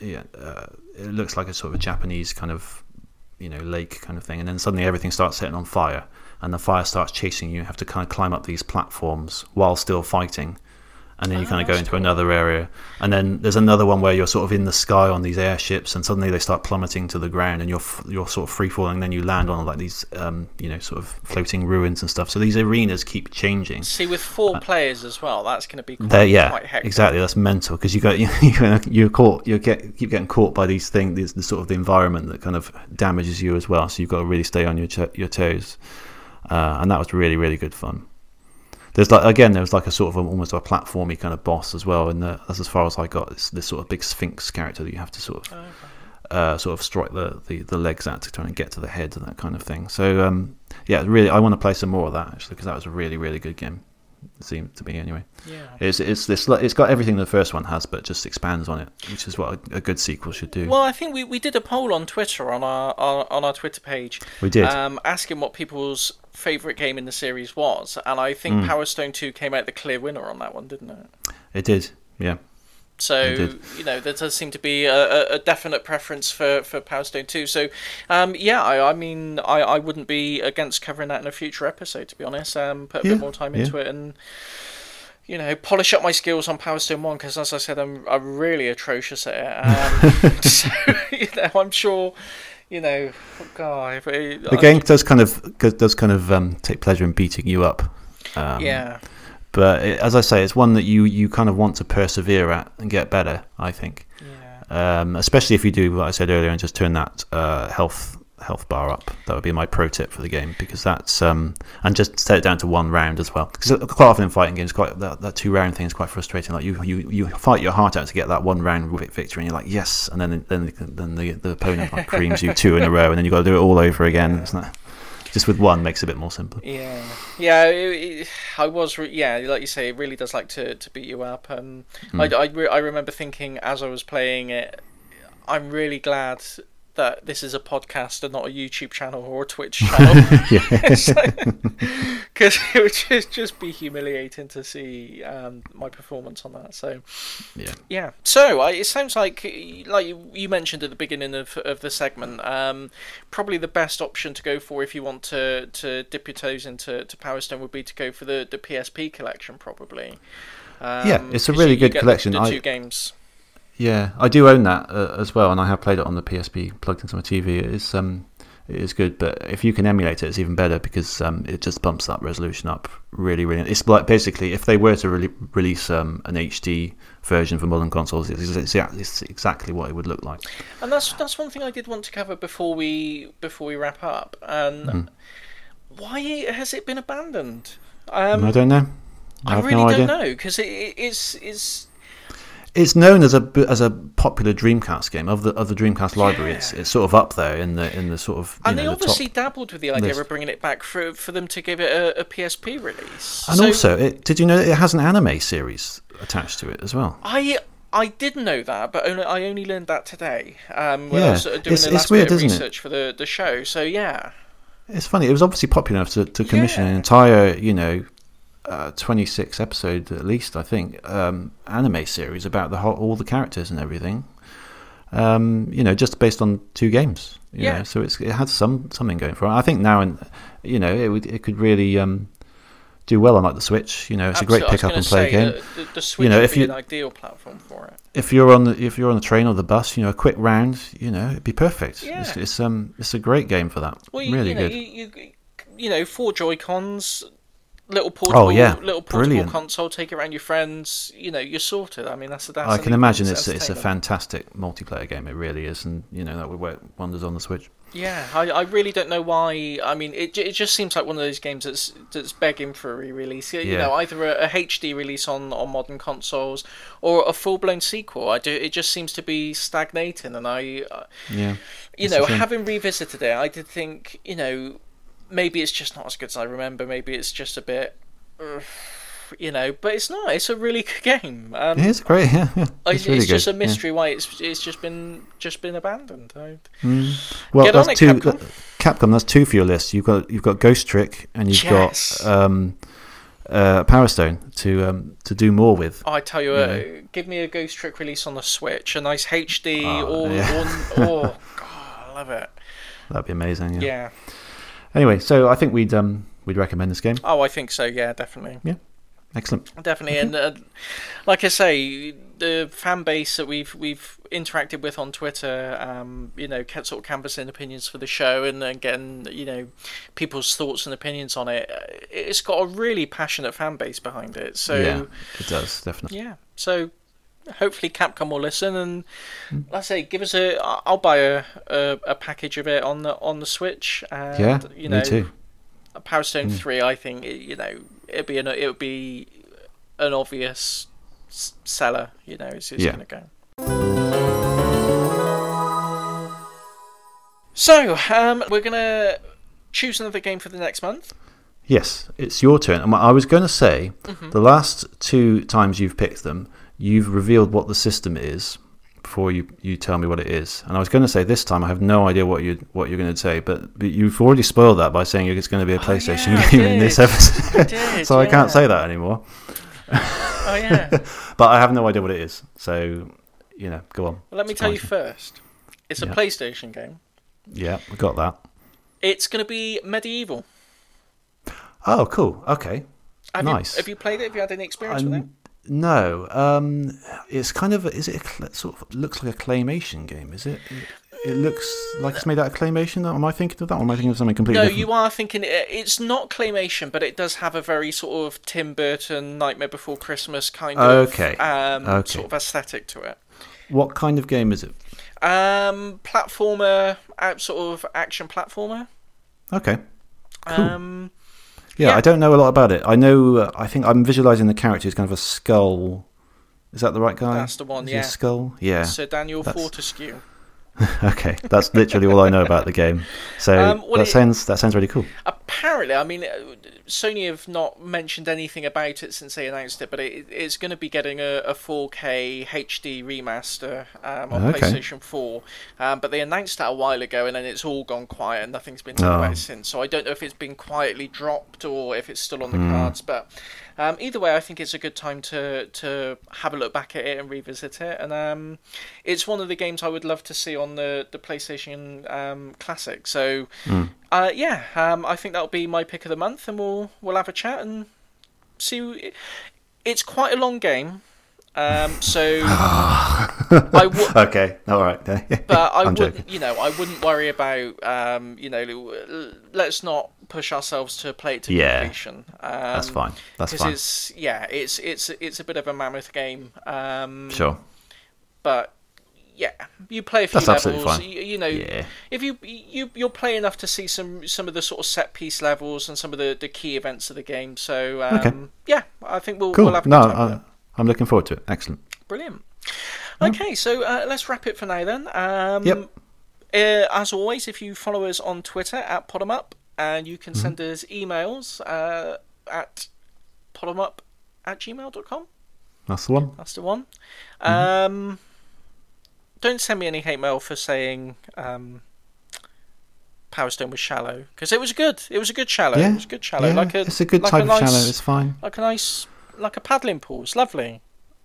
yeah, uh, it looks like a sort of Japanese kind of you know lake kind of thing, and then suddenly everything starts setting on fire, and the fire starts chasing you. You have to kind of climb up these platforms while still fighting, and then you Oh, kind of go into cool. another area, and then there's another one where you're sort of in the sky on these airships, and suddenly they start plummeting to the ground, and you're you're sort of free falling, and then you land on like these um, you know sort of floating ruins and stuff. So these arenas keep changing. see with four players as well, that's going to be quite, yeah, quite hectic. exactly. That's mental because you got [LAUGHS] you you're caught you get keep getting caught by these things, these, the sort of the environment that kind of damages you as well. So you've got to really stay on your your toes, uh, and that was really really good fun. There's like again, there was like a sort of a, almost a platformy kind of boss as well, and that's as far as I got. It's this sort of big sphinx character that you have to sort of uh, sort of strike the, the, the legs at to try and get to the head and that kind of thing. So um, yeah, really, I want to play some more of that actually because that was a really really good game. It seemed to me anyway. Yeah. It's it's this it's got everything the first one has, but just expands on it, which is what a, a good sequel should do. Well, I think we, we did a poll on Twitter on our, our on our Twitter page. We did. um, asking what people's favourite game in the series was, and I think Hmm. Power Stone Two came out the clear winner on that one, didn't it? it did, yeah. So you know there does seem to be a, a, a definite preference for, for Power Stone Two. So um, yeah, I, I mean I, I wouldn't be against covering that in a future episode. To be honest, um, put a Yeah, bit more time yeah. into it and you know polish up my skills on Power Stone One because as I said, I'm I'm really atrocious at it. Um, [LAUGHS] [LAUGHS] so you know I'm sure. You know, God, if it- The I- game does kind of does kind of um, take pleasure in beating you up. Um, yeah, But it, as I say, it's one that you you kind of want to persevere at and get better. I think. yeah. um, especially if you do what I said earlier and just turn that uh, health health bar up. That would be my pro tip for the game because that's um, and just set it down to one round as well. Because quite often in fighting games, quite that, that two round thing is quite frustrating. Like you, you you fight your heart out to get that one round victory, and you're like yes, and then then then the the opponent like creams you two in a row, and then you have got to do it all over again. Not, just with one makes it a bit more simple. Yeah, yeah. It, it, I was, re- yeah, like you say, it really does like to, to beat you up. Um, Hmm. I, I, re- I remember thinking as I was playing it, I'm really glad that this is a podcast and not a YouTube channel or a Twitch channel. [LAUGHS] Because [LAUGHS] it would just, just be humiliating to see um, my performance on that. So, Yeah. yeah. So I, it sounds like, like you, you mentioned at the beginning of, of the segment, um, probably the best option to go for if you want to, to dip your toes into to Power Stone would be to go for the, the PSP collection, probably. Um, Yeah, it's a really good the- collection. The, I- two games. Yeah, I do own that uh, as well, and I have played it on the PSP plugged into my TV. It's um, it is good. But if you can emulate it, it's even better because um, it just bumps that resolution up really, really. It's like basically if they were to re- release um, an HD version for modern consoles, it's, it's, it's exactly what it would look like. And that's that's one thing I did want to cover before we before we wrap up. And Mhm. why has it been abandoned? Um, I don't know. I, I really no don't know because it, it- it's it's It's known as a as a popular Dreamcast game of the of the Dreamcast library. It's Yeah. it's sort of up there in the in the sort of and know, they obviously top. dabbled with the idea list. of bringing it back for for them to give it a, a PSP release. And So also, it, did you know that it has an anime series attached to it as well? I I did know that, but only, I only learned that today. Um, when I Yeah, was sort of doing it's- the it's last weird, bit of isn't it? research for the, the show. So yeah, It's funny. It was obviously popular enough to, to commission an entire, you know, uh, 26 episode at least, I think, um, anime series about the whole, all the characters and everything. Um, you know, just based on two games. You Yeah. Know? So it's it had some something going for it. I think now and you know it would it could really um, do well on like the Switch. You know, it's a great pick up and play game. The, the, Switch know, would if you- an ideal platform for it. If you're on the if you're on the train or the bus, you know, a quick round, you know, it'd be perfect. Yeah. It's, it's um it's a great game for that. Well, you, really you know, good. You, you you know, four Joy Cons, little portable, Oh, yeah. little portable Brilliant. console. Take it around your friends. You know, you're sorted. I mean, that's that's. I can imagine it's it's a fantastic multiplayer game. It really is, and you know that would work wonders on the Switch. Yeah, I, I really don't know why. I mean, it, it just seems like one of those games that's that's begging for a re-release. You Yeah. know, either a, a HD release on, on modern consoles or a full blown sequel. I do. It just seems to be stagnating, and I, uh, Yeah, you know, having revisited it, I did think, you know, maybe it's just not as good as I remember. Maybe it's just a bit, uh, [SIGHS] you know, but it's not. It's a really good [LAUGHS] game. Um, it is great. Yeah, yeah. It's it's really just good. a mystery why it's it's just been just been abandoned. I, Yeah. Well, Get on that's it, two. Capcom. Capcom. That's two for your list. You've got you've got Ghost Trick and you've Yes. got um, uh, Power Stone to um, to do more with. I tell you, Yeah. what, give me a Ghost Trick release on the Switch, a nice HD, Oh, or, yeah. or [LAUGHS] oh god, I love it. That'd be amazing. Yeah. Yeah. Anyway, so I think we'd um, we'd recommend this game. Oh, I think so. Yeah, definitely, Yeah, Excellent. definitely. And uh, like I say, the fan base that we've we've interacted with on Twitter, um, you know, sort of canvassing opinions for the show, and then getting you know people's thoughts and opinions on it. uh, It's got a really passionate fan base behind it. So yeah, it does definitely. Yeah. So hopefully Capcom will listen and Hmm. like I say, give us a. I'll buy a, a a package of it on the on the Switch. And, Yeah, you know, me too. a Power Stone Mm. three. I think you know it'd be an it would be an obvious seller. You know, it's, it's Yeah. going to go. So um, we're gonna choose another game for the next month. Yes, it's your turn. And I was going to say, Mm-hmm. the last two times you've picked them, you've revealed what the system is before you, you tell me what it is. And I was going to say this time, I have no idea what you what you're going to say, but, but you've already spoiled that by saying it's going to be a oh, PlayStation Oh, yeah, game in this episode, [LAUGHS] I did, so I can't say that anymore. Oh yeah. [LAUGHS] But I have no idea what it is, so you know, go on. well, let me It's tell fine. you first. It's a Yeah. PlayStation game. Yeah, we got that. It's going to be MediEvil. Oh, cool. Okay. Have Nice. You, have you played it? Have you had any experience with it? No, um, it's kind of is it a sort of looks like a claymation game? Is it? It, looks like it's made out of claymation. Am I thinking of that? Or am I thinking of something completely No, different? you are thinking it's not claymation, but it does have a very sort of Tim Burton Nightmare Before Christmas kind of Okay. um, Okay. sort of aesthetic to it. What kind of game is it? Um, platformer, uh, sort of action platformer. Okay. Cool. Um, Yeah, Yeah. I don't know a lot about it. I know. Uh, I think I'm visualizing the character as kind of a skull. Is that the right guy? That's the one, Is yeah. skull. Yeah. Sir Daniel That's- Fortescue. [LAUGHS] okay, that's literally all I know about the game. So Um, well, that it- sounds that sounds really cool. Apparently, I mean, Sony have not mentioned anything about it since they announced it, but it, it's going to be getting a, a 4K HD remaster um, on Okay. PlayStation 4. Um, but they announced that a while ago, and then it's all gone quiet, and nothing's been talked Oh. about it since. So I don't know if it's been quietly dropped or if it's still on the Hmm. cards. But um, either way, I think it's a good time to to have a look back at it and revisit it. And um, it's one of the games I would love to see on the the PlayStation um, Classic. So. Uh, yeah, um, I think that'll be my pick of the month, and we'll we'll have a chat and see. It's quite a long game, Um, so [LAUGHS] I Okay, all right. [LAUGHS] but I would, you know, I wouldn't worry about, um, you know, let's not push ourselves to play it to Yeah. completion. Um, That's fine. That's fine. it's yeah, it's it's it's a bit of a mammoth game. Um, Sure. but yeah, you play a few That's absolutely levels. fine. You, you know, Yeah. if you you you'll play enough to see some some of the sort of set piece levels and some of the, the key events of the game. So um, Okay. yeah, I think we'll Cool. we'll have a no. I, I'm looking forward to it. Excellent. Brilliant. Okay, so uh, let's wrap it for now then. Um, Yep. uh, as always, if you follow us on Twitter at Podemup, and you can Mm-hmm. send us emails uh, at podemup at gmail.com. That's the one. That's the one. Mm-hmm. Um, don't send me any hate mail for saying um, Power Stone was shallow because it was good. It was a good shallow. Yeah. It was a good shallow. yeah, like a, it's a good like type a nice, of shallow. It's fine. Like a nice, like a paddling pool. It's lovely.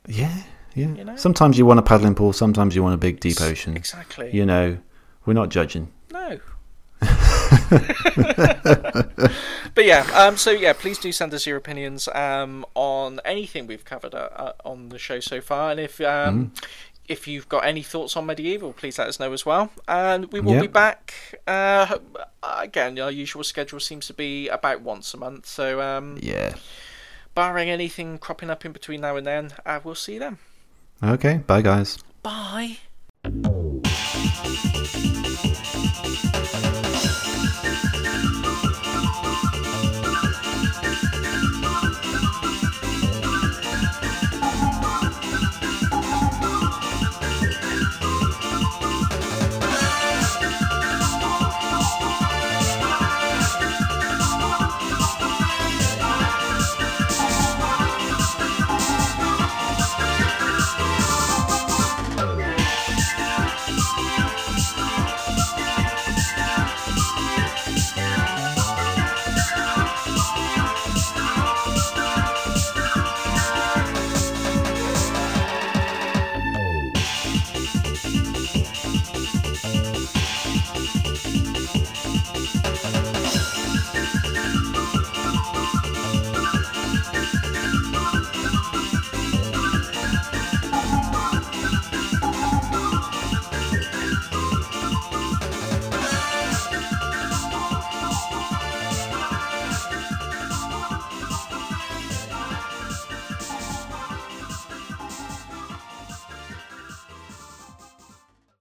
Yeah, yeah. You know? Sometimes you want a paddling pool. Sometimes you want a big deep ocean. Exactly. You know, we're not judging. No. [LAUGHS] [LAUGHS] but yeah, um, so yeah, please do send us your opinions um, on anything we've covered uh, uh, on the show so far, and if um, if you've got any thoughts on MediEvil, please let us know as well. And we will be back uh, again. Our usual schedule seems to be about once a month, so um, Yeah. barring anything cropping up in between now and then, uh, we'll see you then. Okay. Bye, guys. Bye.